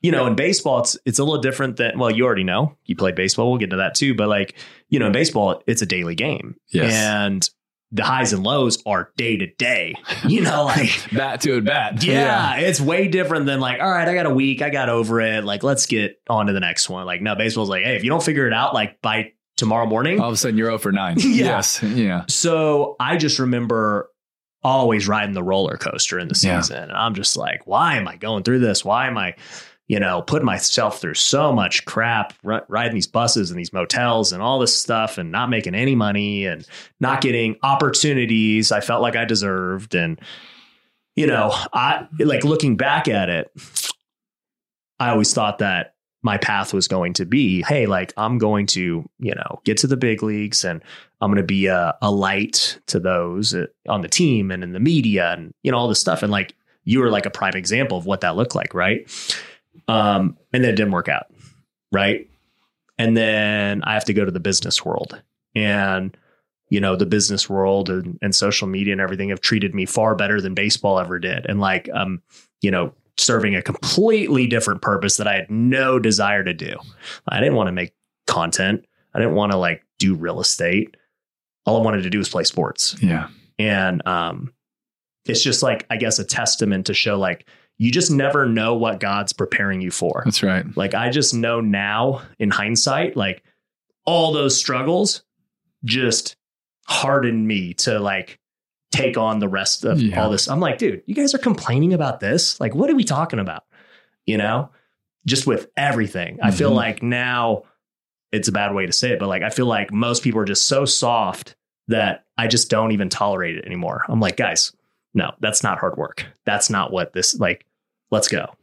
Speaker 2: you know, in baseball, it's it's a little different than well, you already know you played baseball. We'll get to that too, but like you know, in baseball, it's a daily game,
Speaker 1: Yes.
Speaker 2: and the highs and lows are day to day. You know, like
Speaker 1: bat to bat.
Speaker 2: yeah, it's way different than like, all right, I got a week, I got over it. Like, let's get on to the next one. Like, no, baseball's like, hey, if you don't figure it out, like by tomorrow morning.
Speaker 1: All of a sudden you're 0 for 9.
Speaker 2: Yeah.
Speaker 1: Yes. Yeah.
Speaker 2: So I just remember always riding the roller coaster in the
Speaker 1: Yeah.
Speaker 2: season. And I'm just like, why am I going through this? Why am I, you know, putting myself through so much crap, ri- riding these buses and these motels and all this stuff and not making any money and not getting opportunities I felt like I deserved. And, you know, I like looking back at it, I always thought that my path was going to be, hey, like I'm going to, you know, get to the big leagues and I'm going to be a, a light to those uh, on the team and in the media and, you know, all this stuff. And like you were like a prime example of what that looked like. Right. Um, and then it didn't work out. Right. And then I have to go to the business world and, you know, the business world and, and social media and everything have treated me far better than baseball ever did. And like, um, you know, serving a completely different purpose that I had no desire to do. I didn't want to make content. I didn't want to like do real estate. All I wanted to do was play sports.
Speaker 1: Yeah.
Speaker 2: And um it's just like I guess a testament to show like you just never know what God's preparing you for.
Speaker 1: That's right.
Speaker 2: Like I just know now in hindsight, like all those struggles just hardened me to like take on the rest of
Speaker 1: Yeah.
Speaker 2: all this. I'm like, dude, you guys are complaining about this? Like, what are we talking about? You know, just with everything. I feel
Speaker 1: Mhm.
Speaker 2: like now it's a bad way to say it, but like I feel like most people are just so soft that I just don't even tolerate it anymore. I'm like, guys, no, that's not hard work. That's not what this like. Let's go.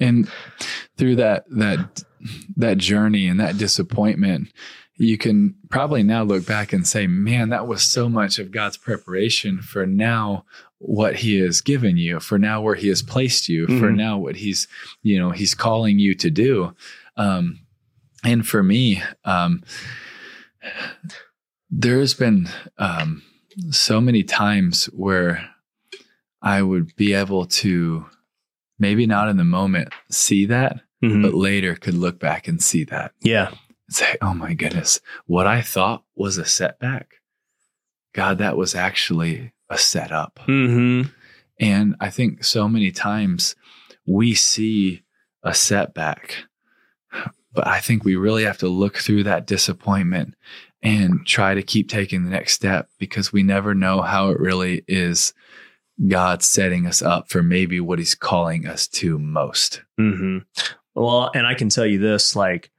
Speaker 1: And through that that that journey and that disappointment, you can probably now look back and say, "Man, that was so much of God's preparation for now what he has given you, for now where he has placed you, for
Speaker 2: Mhm.
Speaker 1: now what he's, you know, he's calling you to do." Um and for me, um there's been um so many times where I would be able to maybe not in the moment see that, but later could look back and see that
Speaker 2: Yeah.
Speaker 1: And say, oh my goodness, what I thought was a setback, God, that was actually a setup.
Speaker 2: Mm-hmm.
Speaker 1: And I think so many times we see a setback, but I think we really have to look through that disappointment and try to keep taking the next step because we never know how it really is God setting us up for maybe what he's calling us to most.
Speaker 2: Mm-hmm. Well, and I can tell you this, like,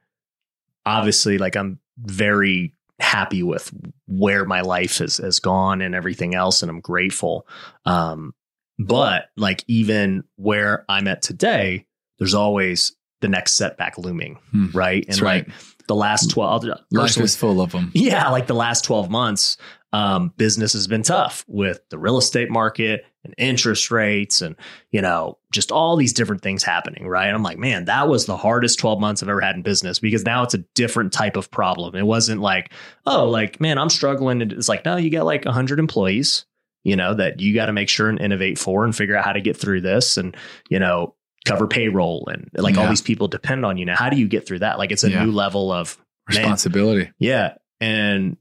Speaker 2: obviously, like I'm very happy with where my life has, has gone and everything else, and I'm grateful. Um, but like even where I'm at today, there's always the next setback looming,
Speaker 1: Hmm.
Speaker 2: right? And
Speaker 1: right.
Speaker 2: like the last 12
Speaker 1: Life is full of them.
Speaker 2: yeah, like the last 12 months, um, business has been tough with the real estate market and interest rates and, you know, just all these different things happening. Right. and I'm like, man, that was the hardest 12 months I've ever had in business because now it's a different type of problem. It wasn't like, oh, like, man, I'm struggling. It's like, no, you got like 100 employees, you know, that you got to make sure and innovate for and figure out how to get through this and, you know, cover payroll and like all these people depend on you. Now, how do you get through that? Like, it's a
Speaker 1: Yeah.
Speaker 2: new level of Man.
Speaker 1: Responsibility.
Speaker 2: yeah. And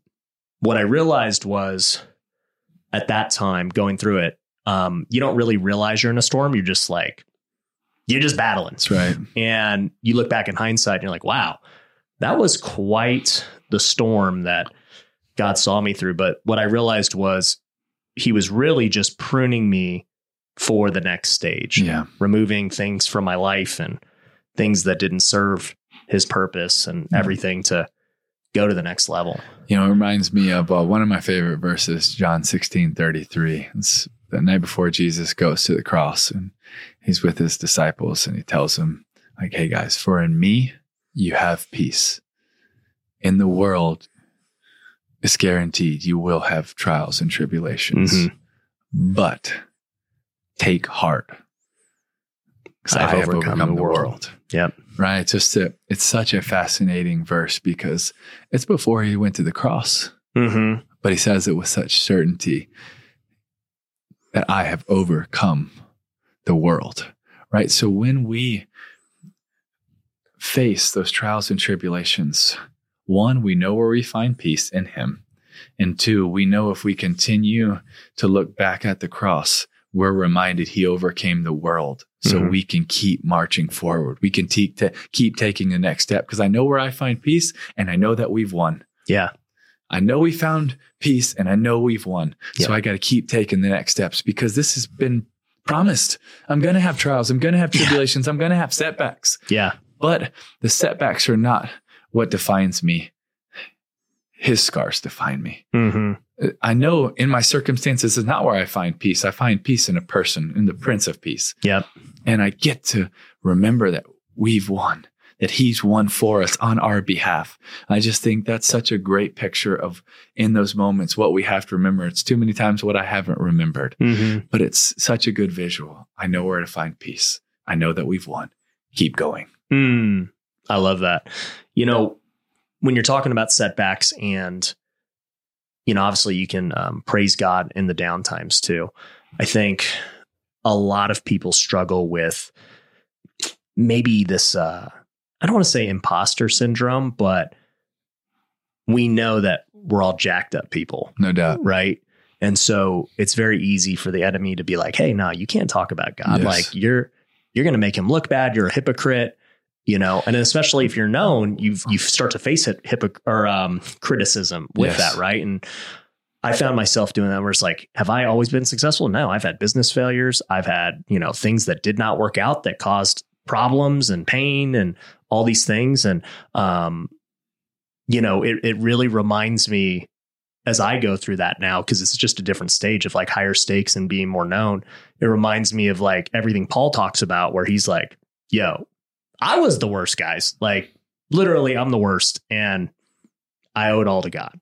Speaker 2: what I realized was at that time going through it, um, you don't really realize you're in a storm. You're just like, you're just battling.
Speaker 1: That's right.
Speaker 2: And you look back in hindsight and you're like, wow, that was quite the storm that God saw me through. But what I realized was he was really just pruning me for the next stage
Speaker 1: Yeah.
Speaker 2: removing things from my life and things that didn't serve his purpose and
Speaker 1: Mhm.
Speaker 2: everything to go to the next level.
Speaker 1: You know, it reminds me of uh, one of my favorite verses, John 16 33. It's the night before Jesus goes to the cross and he's with his disciples and he tells them, like, hey guys, for in me you have peace. In the world it's guaranteed you will have trials and tribulations.
Speaker 2: Mhm.
Speaker 1: But take heart. 'cause
Speaker 2: I've
Speaker 1: I have
Speaker 2: overcome
Speaker 1: overcome,
Speaker 2: the
Speaker 1: the
Speaker 2: world.
Speaker 1: world.
Speaker 2: Yep.
Speaker 1: Right. It's just a, it's such a fascinating verse because it's before he went to the cross,
Speaker 2: Mm-hmm.
Speaker 1: but he says it with such certainty that I have overcome the world. Right. So when we face those trials and tribulations, one, we know where we find peace in him. And two, we know if we continue to look back at the cross, we're reminded he overcame the world. So
Speaker 2: Mhm.
Speaker 1: we can keep marching forward. We can te- to keep taking the next step because I know where I find peace and I know that we've won.
Speaker 2: Yeah.
Speaker 1: I know we found peace and I know we've won. So I got to keep taking the next steps because this has been promised. I'm going to have trials. I'm going to have tribulations. I'm going to have setbacks.
Speaker 2: Yeah.
Speaker 1: But the setbacks are not what defines me. His scars define me.
Speaker 2: Mm-hmm.
Speaker 1: I know in my circumstances is not where I find peace. I find peace in a person, in the Prince of Peace.
Speaker 2: Yep.
Speaker 1: And I get to remember that we've won, that he's won for us on our behalf. I just think that's such a great picture of in those moments what we have to remember. It's too many times what I haven't remembered,
Speaker 2: Mm-hmm.
Speaker 1: but it's such a good visual. I know where to find peace. I know that we've won. Keep going.
Speaker 2: Mm, I love that. You know, when you're talking about setbacks and, you know, obviously you can um, praise God in the downtimes too. I think a lot of people struggle with maybe this, uh, I don't want to say imposter syndrome, but we know that we're all jacked up people,
Speaker 1: No doubt.
Speaker 2: right? And so it's very easy for the enemy to be like, "Hey, no, you can't talk about God.
Speaker 1: Yes.
Speaker 2: Like you're you're going to make him look bad. You're a hypocrite." You know, and especially if you're known, you you start to face it hypoc- or um, criticism with
Speaker 1: Yes.
Speaker 2: that, right? And I found myself doing that where it's like, have I always been successful? No, I've had business failures. I've had, you know, things that did not work out that caused problems and pain and all these things. And, um, you know, it, it really reminds me as I go through that now, because it's just a different stage of like higher stakes and being more known. It reminds me of like everything Paul talks about, where he's like, yo, I was the worst, guys. Like, literally, I'm the worst. And I owe it all to God.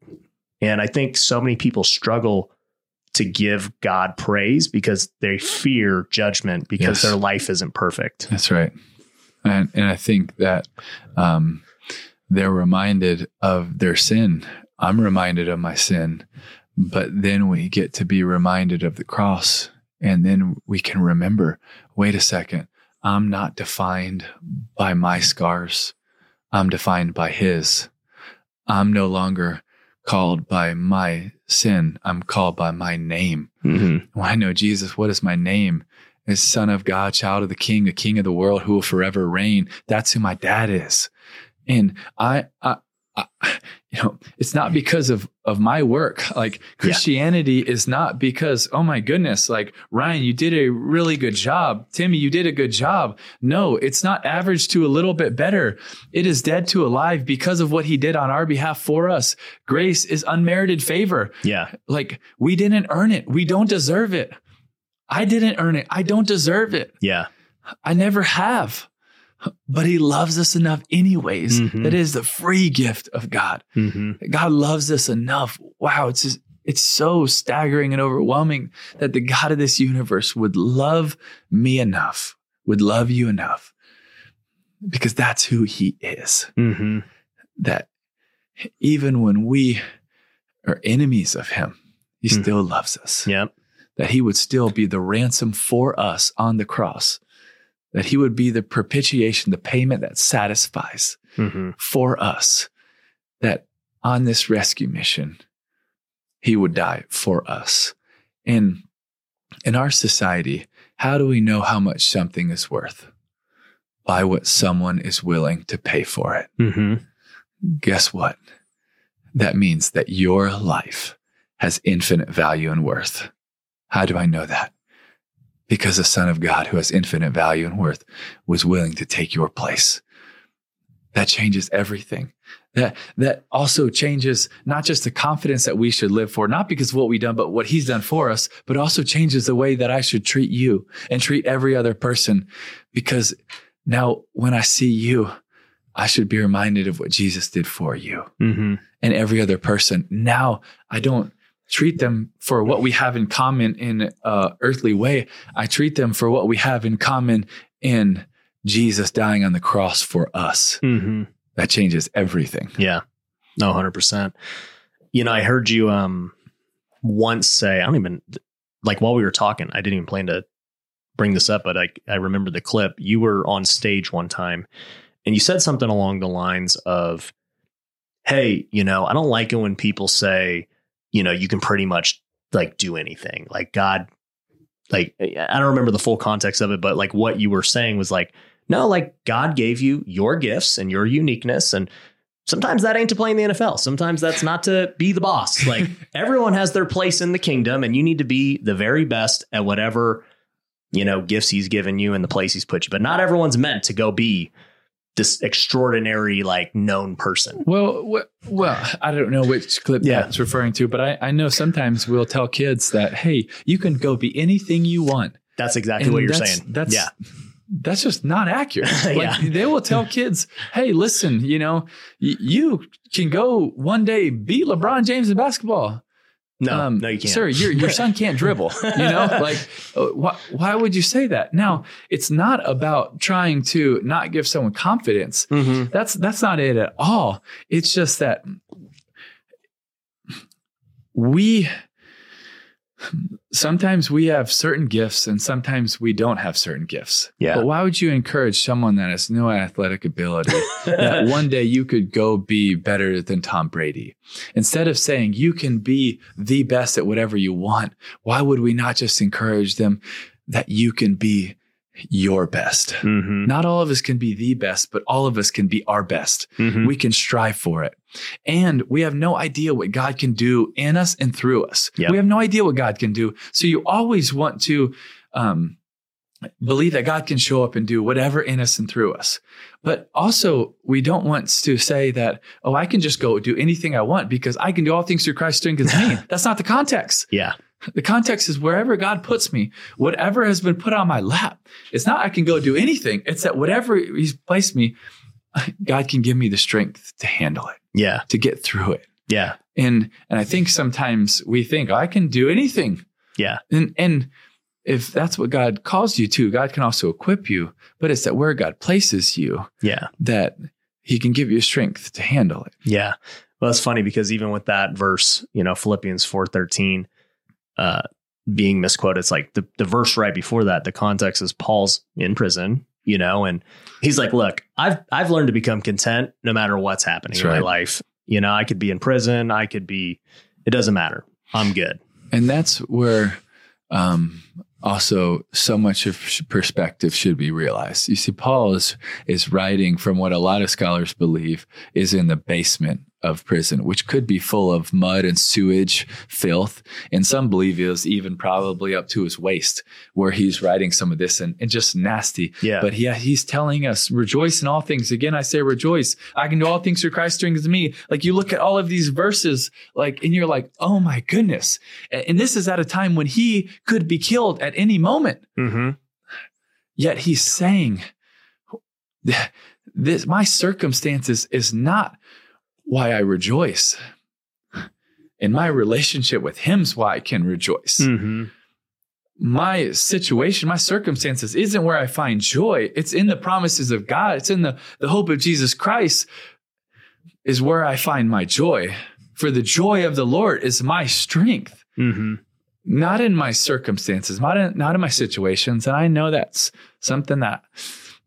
Speaker 2: And I think so many people struggle to give God praise because they fear judgment because
Speaker 1: Yes.
Speaker 2: their life isn't perfect.
Speaker 1: That's right. And and I think that um, they're reminded of their sin. I'm reminded of my sin, but then we get to be reminded of the cross, and then we can remember. Wait a second. I'm not defined by my scars. I'm defined by His. I'm no longer called by my sin. I'm called by my name.
Speaker 2: Mm-hmm.
Speaker 1: Well, I know Jesus. What is my name? Is Son of God, child of the King, a King of the world who will forever reign. That's who my dad is. And I, I, I you know, it's not because of of my work. Like Christianity is not because, oh my goodness, like Ryan, you did a really good job. Timmy, you did a good job. No, it's not average to a little bit better. It is dead to alive because of what he did on our behalf for us. Grace is unmerited favor.
Speaker 2: Yeah.
Speaker 1: Like we didn't earn it. We don't deserve it. I didn't earn it. I don't deserve it.
Speaker 2: Yeah.
Speaker 1: I never have. But he loves us enough anyways.
Speaker 2: Mhm.
Speaker 1: That is the free gift of God.
Speaker 2: Mm-hmm.
Speaker 1: God loves us enough. Wow, it's just it's so staggering and overwhelming that the God of this universe would love me enough, would love you enough. Because that's who he is.
Speaker 2: Mm-hmm.
Speaker 1: That even when we are enemies of him, he
Speaker 2: Mhm.
Speaker 1: still loves us
Speaker 2: Yep.
Speaker 1: that he would still be the ransom for us on the cross, that he would be the propitiation, the payment that satisfies
Speaker 2: Mm-hmm.
Speaker 1: for us, that on this rescue mission, he would die for us. And in our society, how do we know how much something is worth? By what someone is willing to pay for it.
Speaker 2: Mm-hmm.
Speaker 1: Guess what? That means that your life has infinite value and worth. How do I know that? Because the Son of God, who has infinite value and worth, was willing to take your place. That changes everything. That that also changes not just the confidence that we should live for, not because of what we've done, but what He's done for us, but also changes the way that I should treat you and treat every other person. Because now when I see you, I should be reminded of what Jesus did for you.
Speaker 2: Mm-hmm.
Speaker 1: and every other person. Now I don't treat them for what we have in common in a earthly way. I treat them for what we have in common in Jesus dying on the cross for us.
Speaker 2: Mm-hmm.
Speaker 1: That changes everything.
Speaker 2: Yeah. No, 100%. You know, I heard you um once say, I don't even like while we were talking, I didn't even plan to bring this up, but I I remember the clip. You were on stage one time and you said something along the lines of hey, you know, I don't like it when people say, you know, you can pretty much like do anything. Like God like I don't remember the full context of it, but like what you were saying was like no, like God gave you your gifts and your uniqueness and sometimes that ain't to play in the NFL. Sometimes that's not to be the boss. Like everyone has their place in the kingdom and you need to be the very best at whatever, you know, gifts he's given you and the place he's put you. But not everyone's meant to go be this extraordinary, like known person.
Speaker 1: Well, wh- well, I don't know which clip
Speaker 2: Yeah.
Speaker 1: that's referring to, but I, I know sometimes we'll tell kids that, hey, you can go be anything you want.
Speaker 2: That's exactly
Speaker 1: And
Speaker 2: what you're
Speaker 1: that's-
Speaker 2: saying.
Speaker 1: That's
Speaker 2: yeah.
Speaker 1: that's just not accurate. Like
Speaker 2: Yeah.
Speaker 1: they will tell kids, "Hey, listen, you know, y- you can go one day beat LeBron James in basketball."
Speaker 2: No,
Speaker 1: Um,
Speaker 2: no, you can't.
Speaker 1: Sir, your your son can't dribble. You know, like uh, why, why would you say that? Now, it's not about trying to not give someone confidence.
Speaker 2: Mhm.
Speaker 1: That's that's not it at all. It's just that we sometimes we have certain gifts and sometimes we don't have certain gifts.
Speaker 2: Yeah.
Speaker 1: But why would you encourage someone that has no athletic ability that one day you could go be better than Tom Brady? Instead of saying you can be the best at whatever you want, why would we not just encourage them that you can be your best?
Speaker 2: Mhm.
Speaker 1: Not all of us can be the best, but all of us can be our best.
Speaker 2: Mhm.
Speaker 1: We can strive for it. And we have no idea what God can do in us and through us.
Speaker 2: Yep.
Speaker 1: We have no idea what God can do. So you always want to um, believe that God can show up and do whatever in us and through us. But also, we don't want to say that, oh, I can just go do anything I want because I can do all things through Christ strengthens me. That's not the context.
Speaker 2: Yeah.
Speaker 1: The context is wherever God puts me, whatever has been put on my lap. It's not I can go do anything. It's that whatever He's placed me, God can give me the strength to handle it,
Speaker 2: Yeah.
Speaker 1: to get through it.
Speaker 2: Yeah.
Speaker 1: And and I think sometimes we think oh, I can do anything.
Speaker 2: Yeah.
Speaker 1: And and if that's what God calls you to, God can also equip you. But it's that where God places you
Speaker 2: Yeah.
Speaker 1: that He can give you strength to handle it.
Speaker 2: Yeah. Well, that's funny because even with that verse, you know, Philippians 4:13 uh being misquoted, it's like the, the verse right before that, the context is Paul's in prison, you know, and he's like, Look, I've I've learned to become content no matter what's happening
Speaker 1: That's
Speaker 2: in my life. You know, I could be in prison, I could be it doesn't matter. I'm good.
Speaker 1: And that's where um, also so much of perspective should be realized. You see, Paul is is writing from what a lot of scholars believe is in the basement of prison, which could be full of mud and sewage, filth, and some believe it was even probably up to his waist, where he's writing some of this and, and just nasty.
Speaker 2: Yeah.
Speaker 1: But yeah, he's telling us, rejoice in all things. Again, I say rejoice. I can do all things through Christ strengthens me. Like you look at all of these verses, like, and you're like, oh my goodness. And this is at a time when he could be killed at any moment.
Speaker 2: Mm-hmm.
Speaker 1: Yet he's saying, this, my circumstances is not why I rejoice. And my relationship with him's why I can rejoice
Speaker 2: Mm-hmm.
Speaker 1: my situation, my circumstances isn't where I find joy. It's in the promises of God. It's in the, the hope of Jesus Christ is where I find my joy. For the joy of the Lord is my strength,
Speaker 2: Mm-hmm.
Speaker 1: not in my circumstances, not in, not in my situations. And I know that's something that,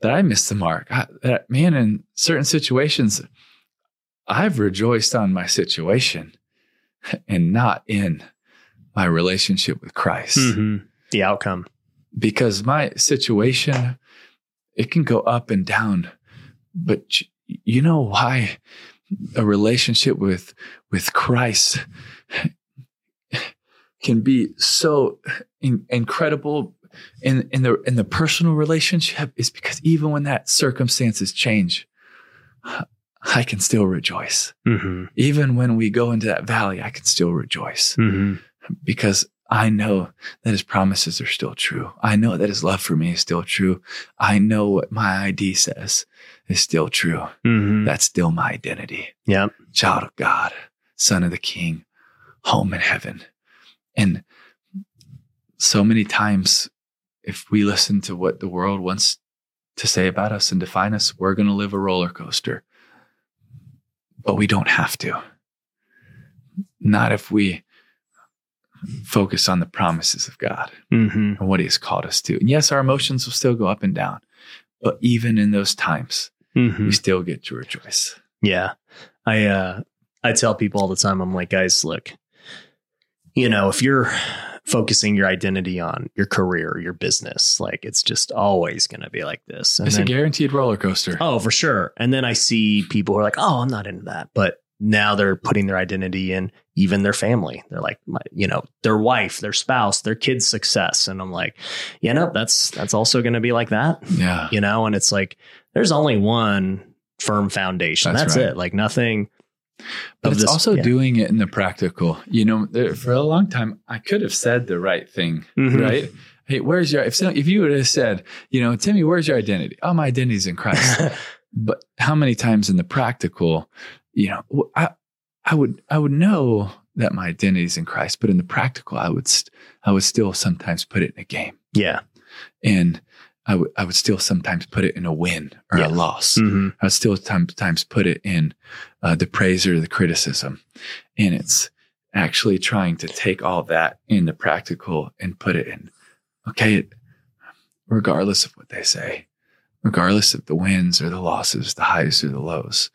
Speaker 1: that I missed the mark. I, that man, in certain situations, I've rejoiced on my situation and not in my relationship with Christ
Speaker 2: Mm-hmm. The outcome.
Speaker 1: because my situation it can go up and down but you know why a relationship with with Christ can be so in, incredible in in the in the personal relationship is because even when that circumstances change I can still rejoice
Speaker 2: Mm-hmm.
Speaker 1: even when we go into that valley I can still rejoice
Speaker 2: Mm-hmm.
Speaker 1: because I know that his promises are still true. I know that his love for me is still true. I know what my ID says is still true.
Speaker 2: Mm-hmm.
Speaker 1: That's still my identity.
Speaker 2: Yep.
Speaker 1: Child of God, son of the king, home in heaven. And so many times, if we listen to what the world wants to say about us and define us, we're going to live a roller coaster. But we don't have to. Not if we focus on the promises of God
Speaker 2: Mm-hmm.
Speaker 1: and what He has called us to. And yes, our emotions will still go up and down, but even in those times,
Speaker 2: Mm-hmm.
Speaker 1: we still get to rejoice.
Speaker 2: Yeah. I uh I tell people all the time, I'm like, guys, look, you know, if you're focusing your identity on your career, your business, like it's just always gonna be like this. And
Speaker 1: it's
Speaker 2: then,
Speaker 1: a guaranteed roller coaster.
Speaker 2: oh, for sure. And then I see people who are like, oh, I'm not into that. But now they're putting their identity in even their family. They're like, my, you know, their wife, their spouse, their kids' success. And I'm like, you know, that's that's also gonna be like that
Speaker 1: Yeah.
Speaker 2: you know and it's like there's only one firm foundation
Speaker 1: That's
Speaker 2: that's,
Speaker 1: right.
Speaker 2: it like nothing
Speaker 1: But it's
Speaker 2: this-
Speaker 1: also
Speaker 2: yeah.
Speaker 1: doing it in the practical. You know, there, for a long time, I could have said the right thing,
Speaker 2: Mhm.
Speaker 1: right? Hey, where's your, if, so- if you would have said, you know, Timmy, where's your identity? Oh, my identity's in Christ. but how many times in the practical, you know, I, I would, I would know that my identity is in Christ, but in the practical, I would, st- I would still sometimes put it in a game
Speaker 2: yeah
Speaker 1: and I would, I would still sometimes put it in a win or
Speaker 2: Yeah.
Speaker 1: a loss.
Speaker 2: Mhm.
Speaker 1: I would still sometimes put it in uh, the praise or the criticism. And it's actually trying to take all that in the practical and put it in, okay, regardless of what they say, regardless of the wins or the losses, the highs or the lows.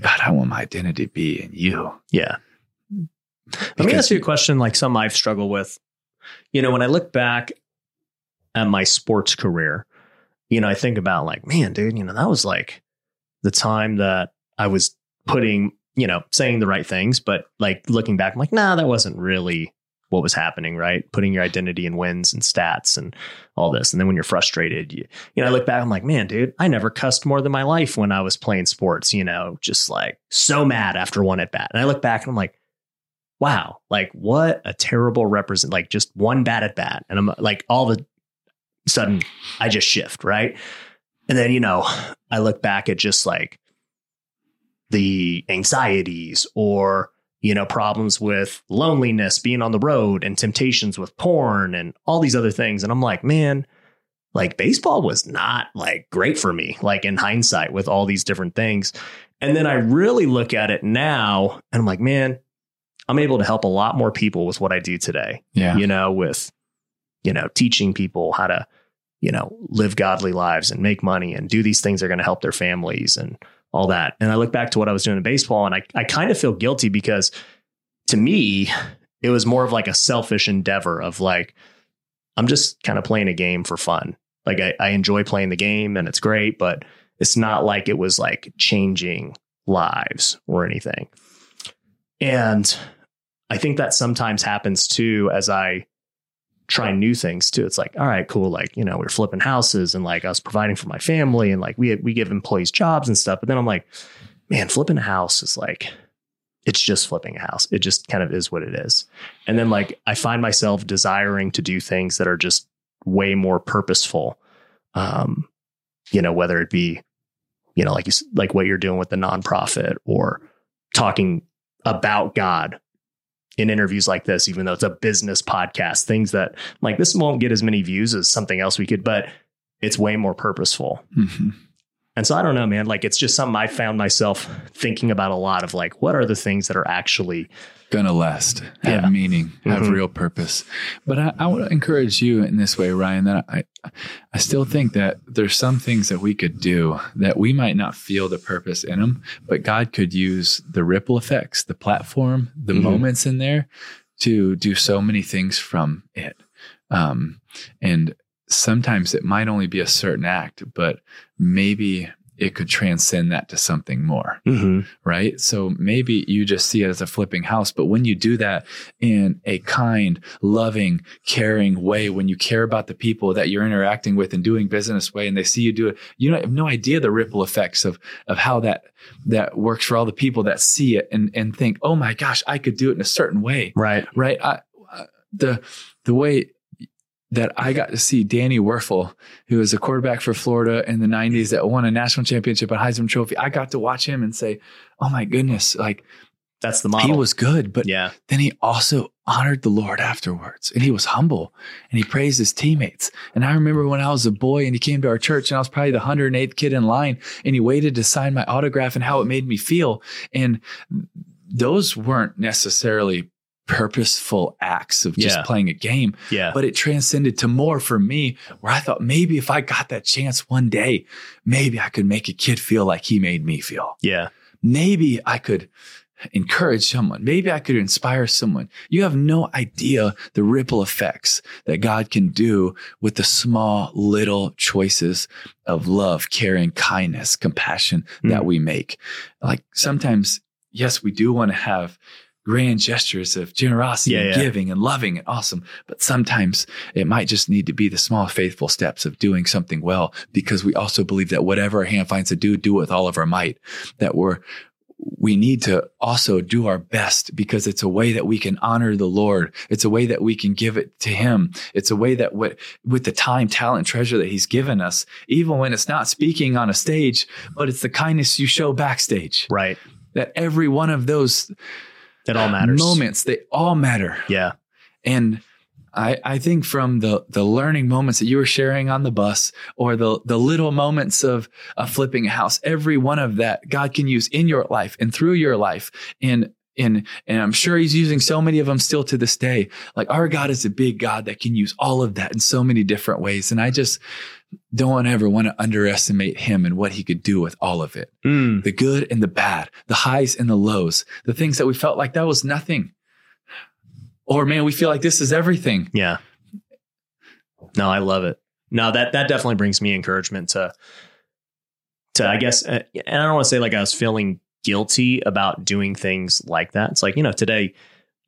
Speaker 1: God, I want my identity to be in you.
Speaker 2: yeah let me ask you a question like some i've struggled with you know when i look back at my sports career you know i think about like man dude you know that was like the time that i was putting you know saying the right things but like looking back i'm like nah that wasn't really what was happening right? Putting your identity in wins and stats and all this. And then when you're frustrated you, you know i look back i'm like man dude i never cussed more than my life when i was playing sports you know just like so mad after one at bat. And i look back and i'm like wow like what a terrible represent like just one bat at bat. And i'm like all a sudden i just shift right? And then you know i look back at just like the anxieties or you know problems with loneliness being on the road and temptations with porn and all these other things. And i'm like man like baseball was not like great for me like in hindsight with all these different things. And then i really look at it now and i'm like man i'm able to help a lot more people with what i do today
Speaker 1: Yeah.
Speaker 2: you know, with, you know, teaching people how to, you know, live godly lives and make money and do these things that are going to help their families and all that. And I look back to what I was doing in baseball and I, I kind of feel guilty because to me, it was more of like a selfish endeavor of like, I'm just kind of playing a game for fun. Like I, I enjoy playing the game and it's great, but it's not like it was like changing lives or anything. And I think that sometimes happens too as I try new things too. It's like, all right, cool. Like, you know, we're flipping houses and like was providing for my family and like we we give employees jobs and stuff. But then I'm like, man, flipping a house is like it's just flipping a house. It just kind of is what it is. And then like I find myself desiring to do things that are just way more purposeful. Um, you know, whether it be, you know, like you like what you're doing with the nonprofit or talking about God in interviews like this, even though it's a business podcast, things that like this won't get as many views as something else we could, but it's way more purposeful.
Speaker 1: Mhm.
Speaker 2: And so I don't know, man. Like it's just something I found myself thinking about a lot of like, what are the things that are actually
Speaker 1: Gonna last, have
Speaker 2: Yeah.
Speaker 1: meaning, have
Speaker 2: Mhm.
Speaker 1: real purpose. But I, I would encourage you in this way, Ryan, that I, I still think that there's some things that we could do that we might not feel the purpose in them, but God could use the ripple effects, the platform, the
Speaker 2: Mhm.
Speaker 1: moments in there to do so many things from it. Um, and sometimes it might only be a certain act, but maybe it could transcend that to something more
Speaker 2: Mm-hmm.
Speaker 1: right? So maybe you just see it as a flipping house, but when you do that in a kind, loving, caring way, when you care about the people that you're interacting with and doing business way, and they see you do it, you have no idea the ripple effects of of how that that works for all the people that see it and and think, oh my gosh, I could do it in a certain way,
Speaker 2: Right.
Speaker 1: right? I, I- the the way that I got to see Danny Wuerffel, who was a quarterback for Florida in the 90s that won a national championship and Heisman Trophy. I got to watch him and say, oh my goodness, like
Speaker 2: That's the model.
Speaker 1: he was good, but
Speaker 2: yeah.
Speaker 1: then he also honored the Lord afterwards and he was humble and he praised his teammates. And I remember when I was a boy and he came to our church and I was probably the 108th kid in line and he waited to sign my autograph and how it made me feel. And those weren't necessarily purposeful acts of just
Speaker 2: Yeah.
Speaker 1: playing a game,
Speaker 2: Yeah.
Speaker 1: but it transcended to more for me where I thought maybe if I got that chance one day, maybe I could make a kid feel like he made me feel
Speaker 2: yeah.
Speaker 1: maybe I could encourage someone. Maybe I could inspire someone. You have no idea the ripple effects that God can do with the small little choices of love, caring, kindness, compassion that
Speaker 2: Mm.
Speaker 1: we make. Like sometimes, yes, we do want to have grand gestures of generosity
Speaker 2: Yeah,
Speaker 1: and
Speaker 2: yeah.
Speaker 1: giving and loving and awesome. But sometimes it might just need to be the small, faithful steps of doing something well, because we also believe that whatever our hand finds to do, do it with all of our might. That we're, we need to also do our best because it's a way that we can honor the Lord. It's a way that we can give it to Him. It's a way that what, with the time, talent, treasure that He's given us, even when it's not speaking on a stage, but it's the kindness you show backstage,
Speaker 2: Right.
Speaker 1: that every one of those
Speaker 2: It all matters.
Speaker 1: moments, they all matter.
Speaker 2: Yeah.
Speaker 1: And I, I think from the the learning moments that you were sharing on the bus or the the little moments of, of flipping a house, every one of that God can use in your life and through your life. And and and I'm sure he's using so many of them still to this day. Like our God is a big God that can use all of that in so many different ways. And I just don't ever want to underestimate him and what he could do with all of it
Speaker 2: Mm.
Speaker 1: the good and the bad, the highs and the lows, the things that we felt like that was nothing. Or man, we feel like this is everything.
Speaker 2: Yeah. No, I love it. No, that that definitely brings me encouragement to to I guess uh, and I don't want to say like I was feeling guilty about doing things like that. It's like, you know, today,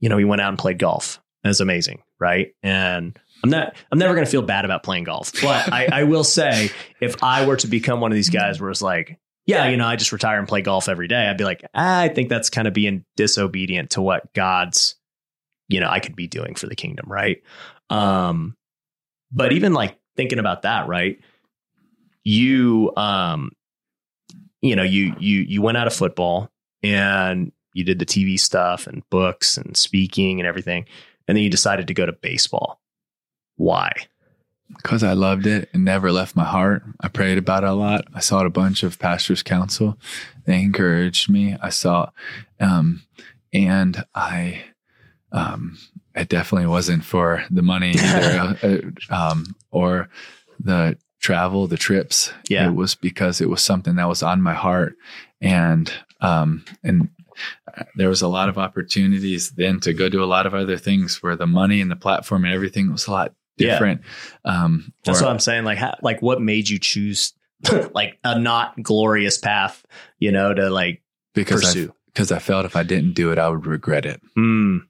Speaker 2: you know, we went out and played golf. It was amazing, right? And I'm not I'm never gonna feel bad about playing golf. But I, I will say if I were to become one of these guys where it's like, yeah, you know, I just retire and play golf every day, I'd be like, "Ah, I think that's kind of being disobedient to what God's, you know, I could be doing for the kingdom, right? Um, but even like thinking about that, right? You, um, you know, you you you went out of football and you did the TV stuff and books and speaking and everything, and then you decided to go to baseball. Why?
Speaker 1: Because I loved it and never left my heart. I prayed about it a lot. I sought a bunch of pastors' counsel. They encouraged me. I saw, um, and I, um, it definitely wasn't for the money either, uh, um, or the travel, the trips.
Speaker 2: Yeah.
Speaker 1: It was because it was something that was on my heart. And, um, and uh, there was a lot of opportunities then to go do a lot of other things where the money and the platform and everything was a lot
Speaker 2: Yeah.
Speaker 1: different. Um,
Speaker 2: That's
Speaker 1: or-
Speaker 2: what I'm saying. Like, how, like what made you choose like a not glorious path? You know, to like
Speaker 1: because I,
Speaker 2: pursue.
Speaker 1: because I felt if I didn't do it, I would regret it.
Speaker 2: Mm,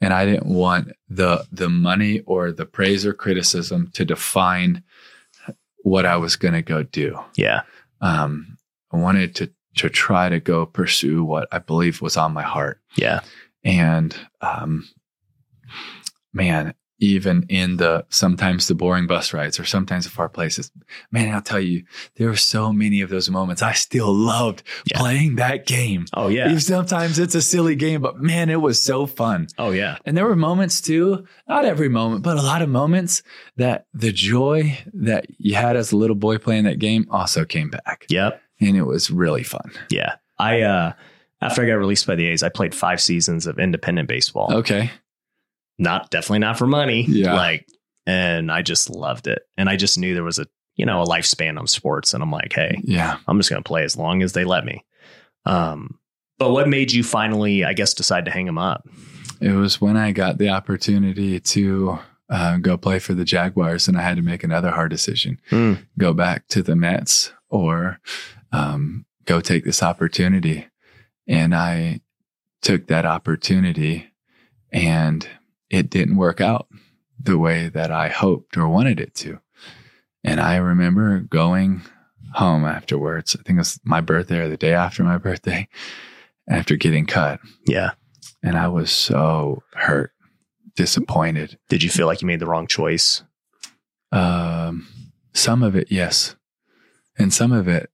Speaker 1: And I didn't want the, the money or the praise or criticism to define what I was going to go do.
Speaker 2: yeah,
Speaker 1: Um, I wanted to, to try to go pursue what I believe was on my heart.
Speaker 2: yeah,
Speaker 1: And, um, man, even in the sometimes the boring bus rides or sometimes the far places, man, I'll tell you, there were so many of those moments. I still loved
Speaker 2: Yeah.
Speaker 1: playing that game.
Speaker 2: oh yeah,
Speaker 1: Even Sometimes it's a silly game, but man, it was so fun.
Speaker 2: oh yeah,
Speaker 1: And there were moments too, not every moment, but a lot of moments that the joy that you had as a little boy playing that game also came back.
Speaker 2: yep,
Speaker 1: And it was really fun.
Speaker 2: yeah. I uh after I got released by the A's, I played five seasons of independent baseball.
Speaker 1: Okay.
Speaker 2: Not definitely not for money.
Speaker 1: Yeah.
Speaker 2: like, and I just loved it, and I just knew there was a you know a lifespan of sports, and I'm like, hey,
Speaker 1: Yeah.
Speaker 2: I'm just gonna play as long as they let me. Um, but what made you finally, I guess, decide to hang them up?
Speaker 1: It was when I got the opportunity to uh, go play for the Jaguars and I had to make another hard decision
Speaker 2: Hmm.
Speaker 1: go back to the Mets or um, go take this opportunity. And I took that opportunity and it didn't work out the way that I hoped or wanted it to. And I remember going home afterwards. I think it was my birthday or the day after my birthday after getting cut.
Speaker 2: Yeah.
Speaker 1: And I was so hurt, disappointed.
Speaker 2: Did you feel like you made the wrong choice?
Speaker 1: Um, some of it, yes. And some of it,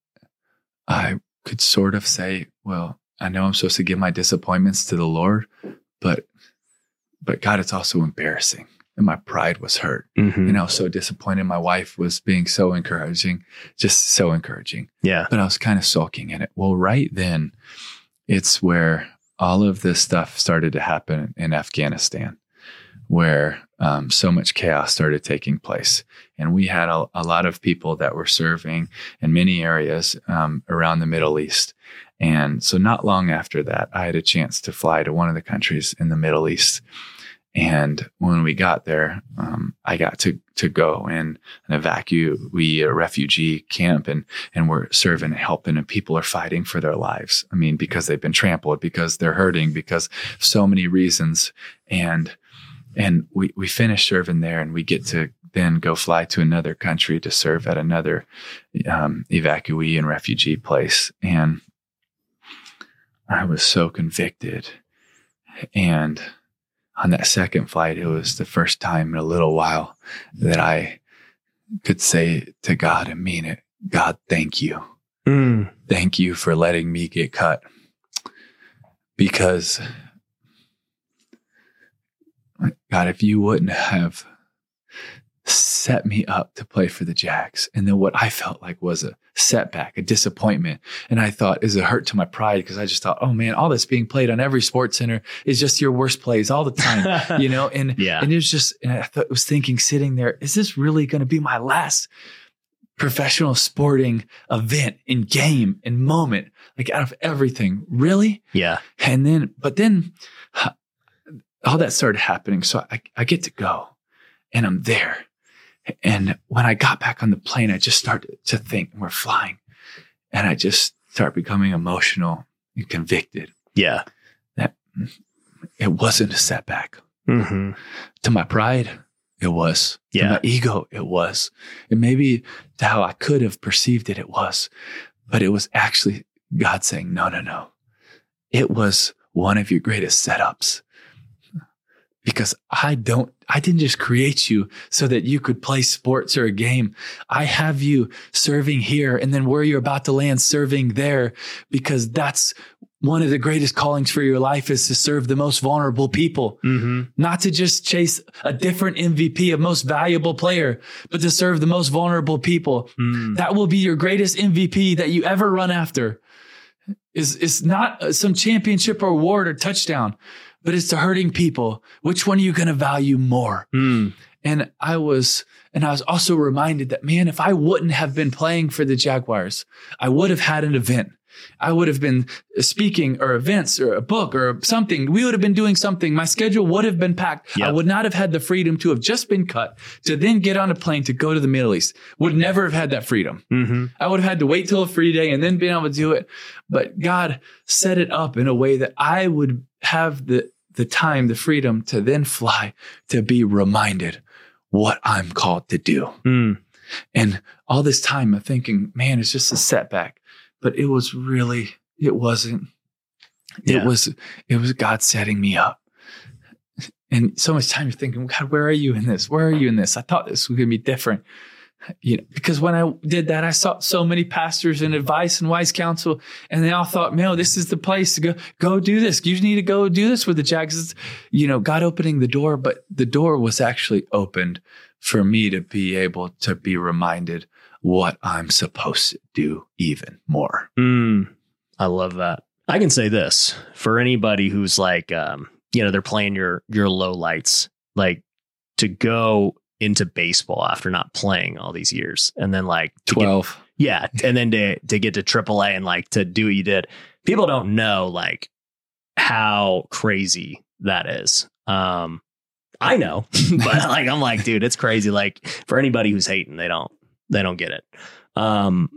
Speaker 1: I could sort of say, well, I know I'm supposed to give my disappointments to the Lord, but, but God, it's also embarrassing. And my pride was hurt.
Speaker 2: Mm-hmm.
Speaker 1: And I was so disappointed. My wife was being so encouraging, just so encouraging.
Speaker 2: Yeah.
Speaker 1: But I was kind of sulking in it. Well, right then, it's where all of this stuff started to happen in Afghanistan, where um, so much chaos started taking place. And we had a, a, lot of people that were serving in many areas um, around the Middle East. And so, not long after that, I had a chance to fly to one of the countries in the Middle East. And when we got there, um, I got to to go in an evacuee a refugee camp and and we're serving and helping and people are fighting for their lives. I mean, because they've been trampled, because they're hurting, because so many reasons. And and we we finish serving there and we get to then go fly to another country to serve at another um, evacuee and refugee place. And I was so convicted. And on that second flight, it was the first time in a little while that I could say to God and mean it God, thank you.
Speaker 2: Mm.
Speaker 1: Thank you for letting me get cut. Because, God, if you wouldn't have set me up to play for the Jags. And then what I felt like was a setback, a disappointment. And I thought is it hurt to my pride because I just thought, oh man, all this being played on every SportsCenter is just your worst plays all the time, you know? And,
Speaker 2: yeah.
Speaker 1: and it was just, and I thought, was thinking sitting there, is this really going to be my last professional sporting event and game and moment? Like out of everything, really?
Speaker 2: Yeah.
Speaker 1: And then, but then all that started happening. So I, I get to go and I'm there and when I got back on the plane, I just started to think we're flying. And I just start becoming emotional and convicted.
Speaker 2: Yeah.
Speaker 1: That it wasn't a setback.
Speaker 2: Mm-hmm.
Speaker 1: To my pride, it was.
Speaker 2: Yeah.
Speaker 1: To my ego, it was. And maybe to how I could have perceived it, it was. But it was actually God saying, no, no, no. It was one of your greatest setups because I don't, I didn't just create you so that you could play sports or a game. I have you serving here and then where you're about to land serving there because that's one of the greatest callings for your life is to serve the most vulnerable people,
Speaker 2: mm-hmm.
Speaker 1: not to just chase a different MVP, a most valuable player, but to serve the most vulnerable people.
Speaker 2: Mm.
Speaker 1: That will be your greatest MVP that you ever run after. Is is not some championship or award or touchdown but it's to hurting people. Which one are you going to value more?
Speaker 2: Mm.
Speaker 1: And I was, and I was also reminded that, man, if I wouldn't have been playing for the Jaguars, I would have had an event. I would have been speaking or events or a book or something. We would have been doing something. My schedule would have been packed.
Speaker 2: Yep.
Speaker 1: I would not have had the freedom to have just been cut to then get on a plane to go to the Middle East. Would never have had that freedom.
Speaker 2: Mm-hmm.
Speaker 1: I would have had to wait till a free day and then been able to do it. But God set it up in a way that I would have the the time, the freedom to then fly to be reminded what I'm called to do.
Speaker 2: Mm.
Speaker 1: And all this time I'm thinking, man, it's just a setback. But it was really, it wasn't. It was, it was God setting me up. And so much time you're thinking, God, where are you in this? Where are you in this? I thought this was going to be different. You know, because when I did that, I saw so many pastors and advice and wise counsel, and they all thought, "Man, this is the place to go. Go do this. You need to go do this with the Jags." It's, you know, God opening the door, but the door was actually opened for me to be able to be reminded what I'm supposed to do even more.
Speaker 2: Mm. I love that. I can say this for anybody who's like, um, you know, they're playing your your low lights, like to go into baseball after not playing all these years, and then like to get-
Speaker 1: Twelve.
Speaker 2: yeah, and then to to get to AAA and like to do what you did. People don't know like how crazy that is. Um, I know, but like I'm like, dude, it's crazy. Like for anybody who's hating, they don't they don't get it. Um,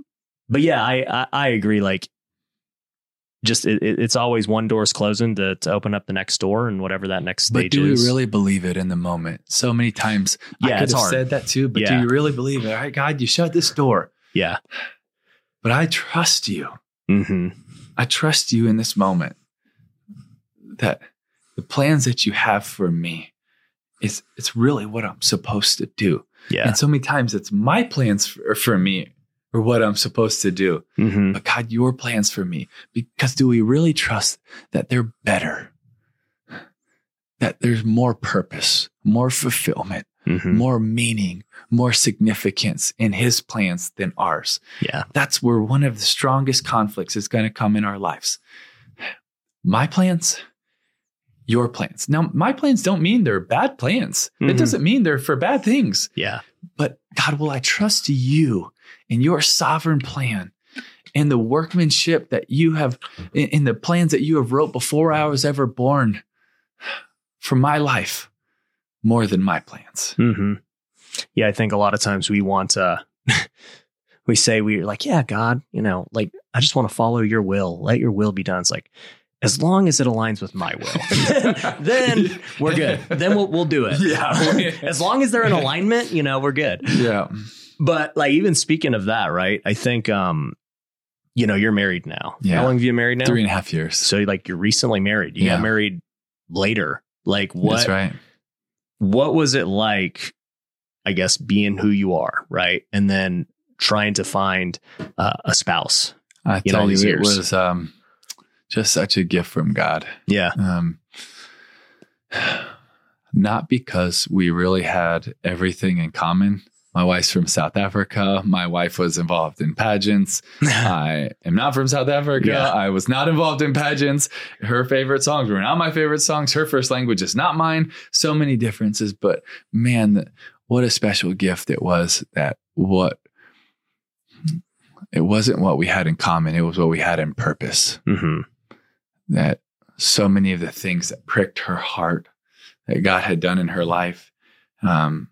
Speaker 2: but yeah, I, I I agree. Like, just it, it- it's always one door's closing to to open up the next door and whatever that next stage
Speaker 1: But do we really believe it in the moment? So many times I
Speaker 2: Yeah,
Speaker 1: could
Speaker 2: it's
Speaker 1: have
Speaker 2: hard.
Speaker 1: said that too, but
Speaker 2: Yeah.
Speaker 1: do you really believe it? All right, God, you shut this door,
Speaker 2: Yeah.
Speaker 1: but I trust you.
Speaker 2: hmm
Speaker 1: I trust you in this moment that the plans that you have for me is it's really what I'm supposed to do.
Speaker 2: Yeah.
Speaker 1: And so many times it's my plans for, for me or what I'm supposed to do.
Speaker 2: hmm
Speaker 1: But God, your plans for me. Because do we really trust that they're better? That there's more purpose, more fulfillment,
Speaker 2: hmm
Speaker 1: more meaning, more significance in his plans than ours.
Speaker 2: Yeah.
Speaker 1: That's where one of the strongest conflicts is going to come in our lives. My plans, your plans. Now, my plans don't mean they're bad plans.
Speaker 2: Mhm.
Speaker 1: It doesn't mean they're for bad things.
Speaker 2: Yeah.
Speaker 1: But God, will I trust you in your sovereign plan and the workmanship that you have in, the plans that you have wrote before I was ever born for my life more than my plans?
Speaker 2: hmm Yeah, I think a lot of times we want uh we say we're like, yeah, God, you know, like I just want to follow your will. Let your will be done. It's like as long as it aligns with my will, then we're good. Then we'll we'll do it.
Speaker 1: Yeah.
Speaker 2: as long as they're in alignment, you know, we're good.
Speaker 1: Yeah.
Speaker 2: But like even speaking of that, right? I think um, you know, you're married now.
Speaker 1: Yeah.
Speaker 2: How long have you been married now?
Speaker 1: Three and a half years.
Speaker 2: So like you're recently married. You
Speaker 1: Yeah.
Speaker 2: got married later. Like what
Speaker 1: That's right.
Speaker 2: what was it like i guess being who you are right and then trying to find uh, a spouse
Speaker 1: I
Speaker 2: in all
Speaker 1: tell you,
Speaker 2: these
Speaker 1: it
Speaker 2: years.
Speaker 1: was um, just such a gift from God.
Speaker 2: yeah
Speaker 1: Um, not because we really had everything in common. My wife's from South Africa. My wife was involved in pageants. I am not from South Africa.
Speaker 2: Yeah.
Speaker 1: I was not involved in pageants. Her favorite songs were not my favorite songs. Her first language is not mine. So many differences, but man, what a special gift it was that what it wasn't what we had in common. It was what we had in purpose
Speaker 2: hmm
Speaker 1: that so many of the things that pricked her heart that God had done in her life um,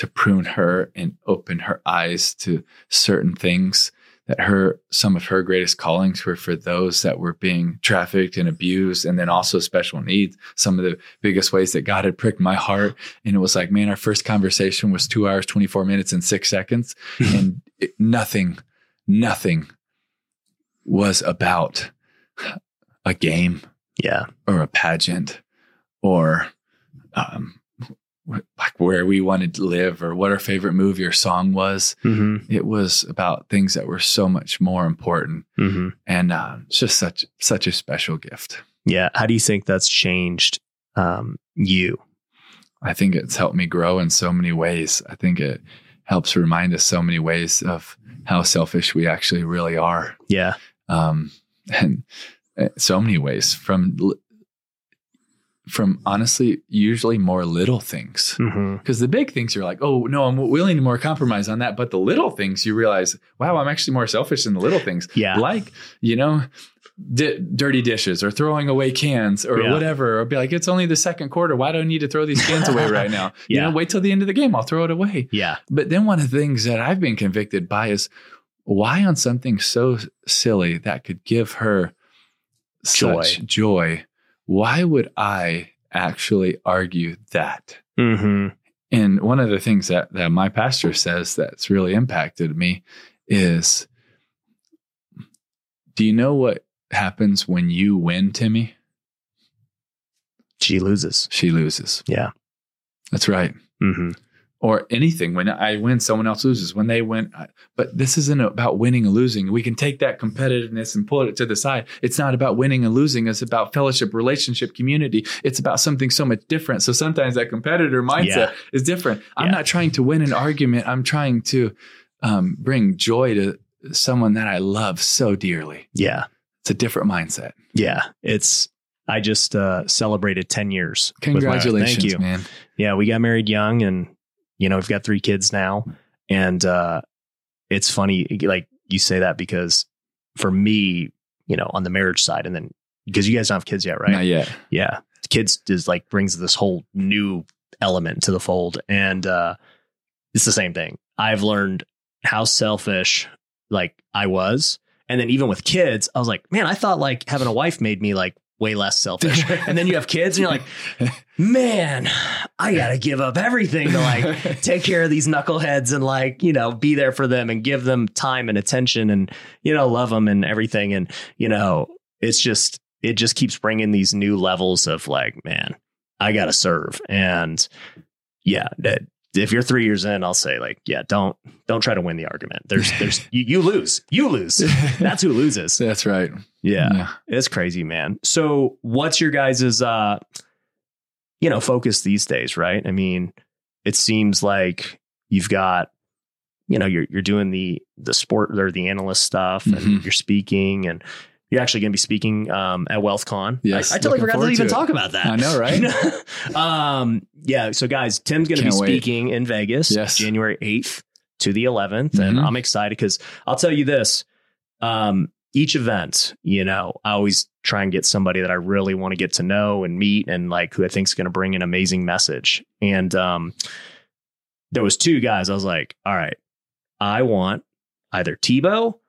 Speaker 1: to prune her and open her eyes to certain things that her some of her greatest callings were for those that were being trafficked and abused and then also special needs. Some of the biggest ways that god had pricked my heart. And it was like man our first conversation was two hours 24 minutes and six seconds. And it, nothing nothing was about a game
Speaker 2: yeah.
Speaker 1: or a pageant or um, like where we wanted to live or what our favorite movie or song was.
Speaker 2: hmm
Speaker 1: It was about things that were so much more important,
Speaker 2: hmm
Speaker 1: and uh, it's just such such a special gift.
Speaker 2: yeah how do you think that's changed um, you
Speaker 1: I think it's helped me grow in so many ways. I think it helps remind us so many ways of how selfish we actually really are,
Speaker 2: yeah
Speaker 1: um, and uh, so many ways from from honestly usually more little things.
Speaker 2: Mm-hmm.
Speaker 1: Because the big things you're like, oh no, I'm willing to more compromise on that. But the little things you realize, wow, I'm actually more selfish than the little things.
Speaker 2: yeah
Speaker 1: Like, you know, di- dirty dishes or throwing away cans or
Speaker 2: Yeah.
Speaker 1: whatever. Or be like, it's only the second quarter. Why do I need to throw these cans away right now? You
Speaker 2: Yeah.
Speaker 1: know, wait till the end of the game. I'll throw it away.
Speaker 2: yeah
Speaker 1: But then one of the things that I've been convicted by is why on something so silly that could give her
Speaker 2: Joy.
Speaker 1: such joy, why would I actually argue that?
Speaker 2: hmm
Speaker 1: And one of the things that, that my pastor says that's really impacted me is do you know what happens when you win, Timmy?
Speaker 2: she loses
Speaker 1: She loses.
Speaker 2: Yeah.
Speaker 1: That's right.
Speaker 2: hmm
Speaker 1: Or anything. When I win, someone else loses. When they win, I- but this isn't about winning and losing. We can take that competitiveness and pull it to the side. It's not about winning and losing. It's about fellowship, relationship, community. It's about something so much different. So sometimes that competitor mindset
Speaker 2: Yeah.
Speaker 1: is different. I'm
Speaker 2: Yeah.
Speaker 1: not trying to win an argument. I'm trying to um, bring joy to someone that I love so dearly.
Speaker 2: yeah
Speaker 1: It's a different mindset.
Speaker 2: yeah it's i just uh celebrated 10 years.
Speaker 1: Congratulations,
Speaker 2: thank you
Speaker 1: man.
Speaker 2: yeah we got married young and you know we've got three kids now and uh it's funny like you say that because for me you know on the marriage side and then because you guys don't have kids yet right
Speaker 1: Not yet.
Speaker 2: yeah kids is like brings this whole new element to the fold and uh it's the same thing i've learned how selfish like I was. And then even with kids, I was like, man, I thought like having a wife made me like way less selfish. and then you have kids and you're like, man, I got to give up everything to like take care of these knuckleheads and like, you know, be there for them and give them time and attention and, you know, love them and everything. And, you know, it's just, it just keeps bringing these new levels of like, man, I got to serve. And yeah, that if you're three years in, I'll say like, yeah, don't don't try to win the argument. There's there's you, you lose, you lose. That's who loses.
Speaker 1: That's right.
Speaker 2: Yeah, yeah, it's crazy, man. So, what's your guys's uh, you know, focus these days? Right? I mean, it seems like you've got, you know, you're you're doing the the sport or the analyst stuff, and
Speaker 1: Mhm.
Speaker 2: you're speaking, and you're actually going to be speaking um, at WealthCon.
Speaker 1: Yes,
Speaker 2: I, I totally forgot to even
Speaker 1: to
Speaker 2: talk about that.
Speaker 1: I know, right?
Speaker 2: um, yeah. So, guys, Tim's going to be
Speaker 1: Can't wait.
Speaker 2: speaking in Vegas,
Speaker 1: Yes.
Speaker 2: January eighth to the 11th, and
Speaker 1: Mhm.
Speaker 2: I'm excited because I'll tell you this: um, each event, you know, I always try and get somebody that I really want to get to know and meet, and like who I think is going to bring an amazing message. And um, there was two guys. I was like, all right, I want either Tebow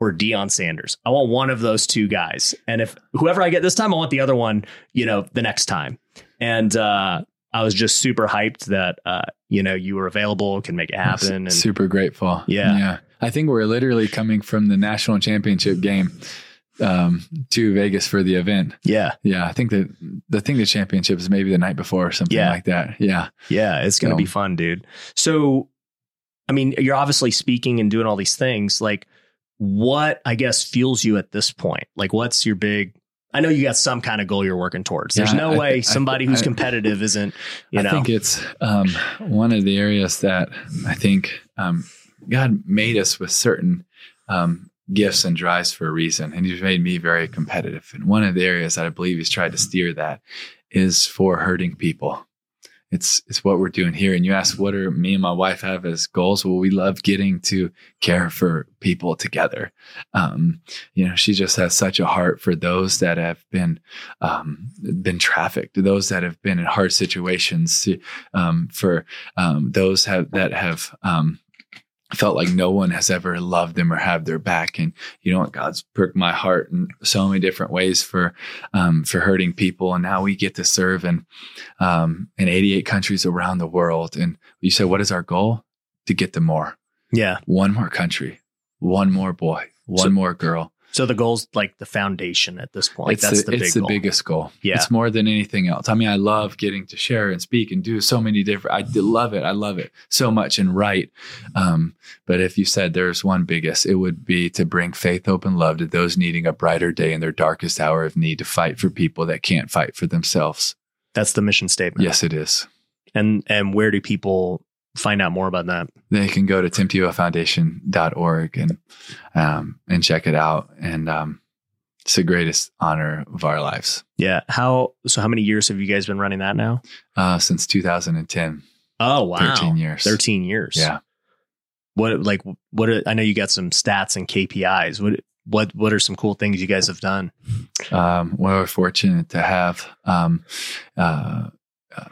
Speaker 2: or Deion Sanders. I want one of those two guys. And if whoever I get this time, I want the other one, you know, the next time. And uh, I was just super hyped that, uh, you know, you were available, can make it happen. And
Speaker 1: Super grateful.
Speaker 2: Yeah.
Speaker 1: Yeah. I think we're literally coming from the national championship game um, to Vegas for the event.
Speaker 2: yeah,
Speaker 1: Yeah. I think that the thing the championship is maybe the night before or something
Speaker 2: Yeah.
Speaker 1: like that. Yeah.
Speaker 2: yeah, it's going to
Speaker 1: So-
Speaker 2: be fun, dude. So, I mean, you're obviously speaking and doing all these things. Like, what I guess fuels you at this point? Like, what's your big? I know you got some kind of goal you're working towards. There's
Speaker 1: Yeah,
Speaker 2: no
Speaker 1: I-
Speaker 2: way
Speaker 1: I-
Speaker 2: somebody who's
Speaker 1: I-
Speaker 2: competitive isn't, you know.
Speaker 1: I think it's um, one of the areas that I think um, God made us with certain um, gifts and drives for a reason, and He's made me very competitive. And one of the areas that I believe He's tried to steer that is for hurting people. It's it's what we're doing here. And you ask, what are me and my wife have as goals? Well, we love getting to care for people together. Um, you know, she just has such a heart for those that have been um, been trafficked, those that have been in hard situations, um, for um, those have that have um, felt like no one has ever loved them or have their back. And you know what? God's pricked my heart in so many different ways for um, for hurting people. And now we get to serve in um, in 88 countries around the world. And you said, what is our goal? To get them more,
Speaker 2: yeah.
Speaker 1: one more country, one more boy, one
Speaker 2: So-
Speaker 1: more girl.
Speaker 2: So the goal's like the foundation at this point.
Speaker 1: it's
Speaker 2: That's
Speaker 1: the,
Speaker 2: the, big
Speaker 1: it's the
Speaker 2: goal.
Speaker 1: biggest goal.
Speaker 2: Yeah.
Speaker 1: It's more than anything else. I mean, I love getting to share and speak and do so many different, I love it. I love it so much and write. Um, but if you said there's one biggest, it would be to bring faith, hope, and love to those needing a brighter day in their darkest hour of need to fight for people that can't fight for themselves.
Speaker 2: That's the mission statement.
Speaker 1: Yes, it is.
Speaker 2: And and where do people find out more about that?
Speaker 1: They can go to timtebowfoundation.org and, um, and check it out. And, um, it's the greatest honor of our lives,
Speaker 2: Yeah. How so how many years have you guys been running that now?
Speaker 1: uh, since 2010,
Speaker 2: Oh wow.
Speaker 1: 13 years.
Speaker 2: 13 years.
Speaker 1: Yeah.
Speaker 2: What like what are, I know you got some stats and KPIs. What what what are some cool things you guys have done?
Speaker 1: Um, well, we're fortunate to have um, uh, uh,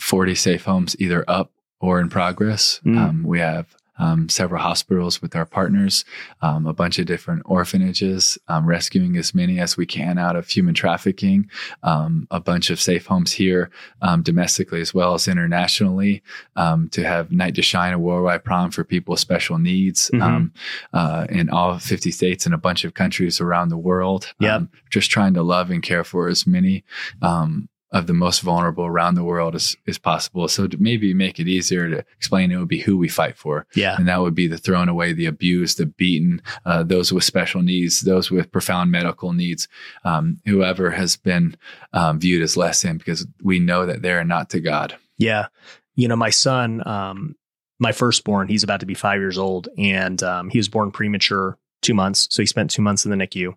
Speaker 1: 40 safe homes either up or in progress.
Speaker 2: Mm.
Speaker 1: Um, we have um, several hospitals with our partners, um, a bunch of different orphanages, um, rescuing as many as we can out of human trafficking, um, a bunch of safe homes here um, domestically as well as internationally, um, to have Night to Shine, a worldwide prom for people with special needs
Speaker 2: Mhm.
Speaker 1: um, uh, in all 50 states and a bunch of countries around the world.
Speaker 2: Yep.
Speaker 1: Um, just trying to love and care for as many um, of the most vulnerable around the world as, as possible. So to maybe make it easier to explain, it would be who we fight for.
Speaker 2: Yeah.
Speaker 1: And that would be the thrown away, the abused, the beaten, uh, those with special needs, those with profound medical needs, um, whoever has been um, viewed as less than because we know that they're not to God.
Speaker 2: Yeah. You know, my son, um, my firstborn, he's about to be five years old, and um, he was born premature two months. So he spent two months in the NICU,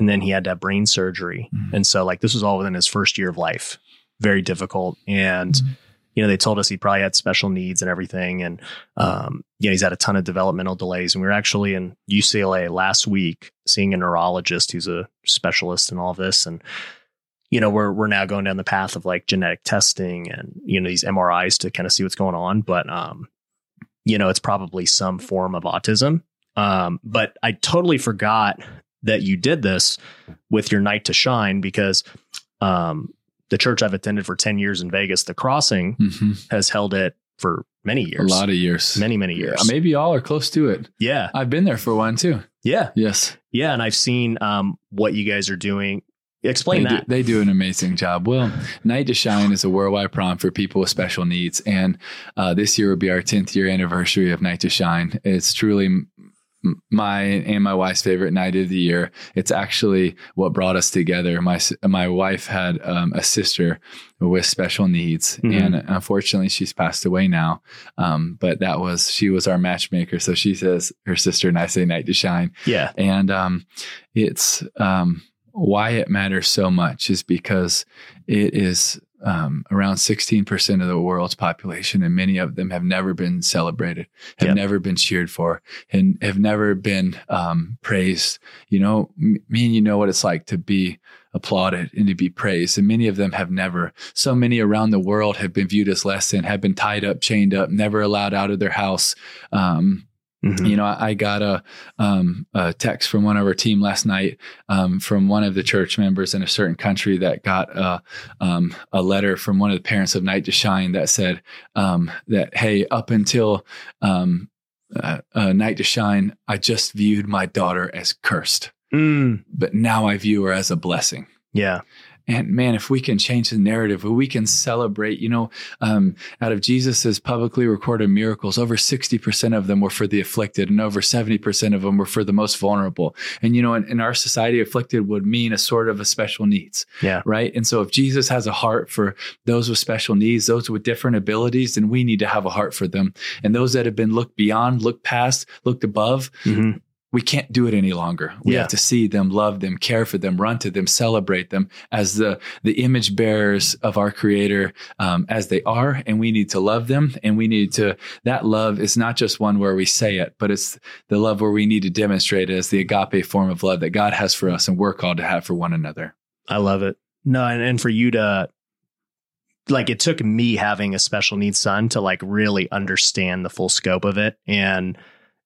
Speaker 2: and then he had to have brain surgery.
Speaker 1: Mhm.
Speaker 2: And so, like, this was all within his first year of life. Very difficult. And,
Speaker 1: Mhm.
Speaker 2: you know, they told us he probably had special needs and everything. And, um, you know, he's had a ton of developmental delays. And we were actually in UCLA last week seeing a neurologist who's a specialist in all this. And, you know, we're we're now going down the path of like genetic testing and you know these MRIs to kind of see what's going on. But um, you know, it's probably some form of autism. Um, but I totally forgot that you did this with your night to shine because um, the church I've attended for 10 years in Vegas, the crossing
Speaker 1: hmm
Speaker 2: has held it for many years.
Speaker 1: A lot of years.
Speaker 2: many, many years.
Speaker 1: Yeah, maybe all are close to it.
Speaker 2: yeah.
Speaker 1: I've been there for one too.
Speaker 2: Yeah.
Speaker 1: Yes.
Speaker 2: Yeah. And I've seen um, what you guys are doing. Explain
Speaker 1: they Do,
Speaker 2: that.
Speaker 1: they do an amazing job. Well, Night to Shine is a worldwide prom for people with special needs. And uh, this year will be our 10th year anniversary of Night to Shine. It's truly my and my wife's favorite night of the year. It's actually what brought us together. My my wife had um, a sister with special needs,
Speaker 2: Mhm.
Speaker 1: and unfortunately, she's passed away now. Um, but that was she was our matchmaker. So she says her sister, and I say Night to Shine.
Speaker 2: yeah.
Speaker 1: And um, it's um, why it matters so much is because it is um, around 16% of the world's population, and many of them have never been celebrated, have
Speaker 2: Yep.
Speaker 1: never been cheered for, and have never been um, praised. You know, m- me and you know what it's like to be applauded and to be praised. And many of them have never. So many around the world have been viewed as less than, have been tied up, chained up, never allowed out of their house. Um,
Speaker 2: Mhm.
Speaker 1: you know, I, I got a, um, a text from one of our team last night um, from one of the church members in a certain country that got a, um, a letter from one of the parents of Night to Shine that said um, that, hey, up until um, uh, uh, Night to Shine, I just viewed my daughter as cursed,
Speaker 2: Mm,
Speaker 1: but now I view her as a blessing.
Speaker 2: yeah.
Speaker 1: And man, if we can change the narrative, if we can celebrate, you know, um, out of Jesus's publicly recorded miracles, over 60% of them were for the afflicted and over 70% of them were for the most vulnerable. And, you know, in, in our society, afflicted would mean a sort of a special needs.
Speaker 2: Yeah.
Speaker 1: Right. And so if Jesus has a heart for those with special needs, those with different abilities, then we need to have a heart for them. And those that have been looked beyond, looked past, looked above,
Speaker 2: Mhm.
Speaker 1: We can't do it any longer. We
Speaker 2: Yeah.
Speaker 1: have to see them, love them, care for them, run to them, celebrate them as the the image bearers of our Creator um, as they are, and we need to love them. And we need to that love is not just one where we say it, but it's the love where we need to demonstrate it as the agape form of love that God has for us, and we're called to have for one another.
Speaker 2: I love it. No, and, and for you to like it took me having a special needs son to like really understand the full scope of it. And,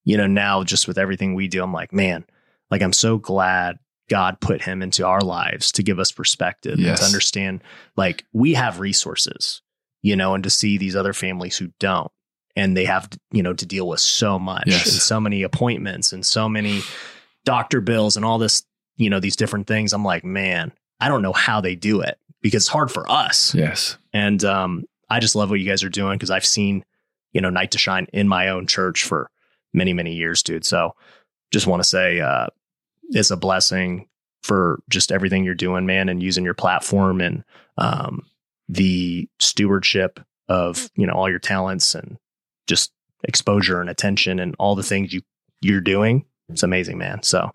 Speaker 2: you know, now just with everything we do, I'm like, man, like I'm so glad God put him into our lives to give us perspective and to understand like we have resources, you know, and to see these other families who don't. And they have, you know, to deal with so much
Speaker 1: Yes.
Speaker 2: and so many appointments and so many doctor bills and all this, you know, these different things. I'm like, man, I don't know how they do it because it's hard for us.
Speaker 1: Yes,
Speaker 2: And um, I just love what you guys are doing because I've seen, you know, Night to Shine in my own church for many, many years, dude. So just want to say uh, it's a blessing for just everything you're doing, man, and using your platform and um, the stewardship of, you know, all your talents and just exposure and attention and all the things you you're doing. It's amazing, man. So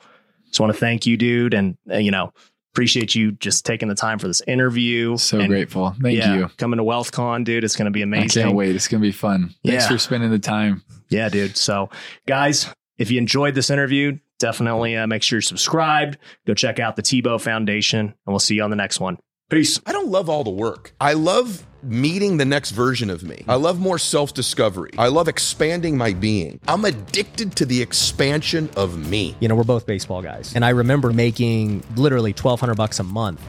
Speaker 2: just want to thank you, dude. And, uh, you know, appreciate you just taking the time for this interview.
Speaker 1: so
Speaker 2: And
Speaker 1: grateful. Thank
Speaker 2: yeah,
Speaker 1: you.
Speaker 2: Coming to WealthCon, dude, it's going to be
Speaker 1: I
Speaker 2: amazing.
Speaker 1: can't wait. It's gonna be fun. Thanks
Speaker 2: Yeah.
Speaker 1: for spending the time.
Speaker 2: Yeah, dude. So, guys, if you enjoyed this interview, definitely uh, make sure you're subscribed. Go check out the Tebow Foundation, and we'll see you on the next one. Peace.
Speaker 4: I don't love all the work. I love meeting the next version of me. I love more self discovery. I love expanding my being. I'm addicted to the expansion of me.
Speaker 5: You know, we're both baseball guys. And I remember making literally 1200 bucks a month.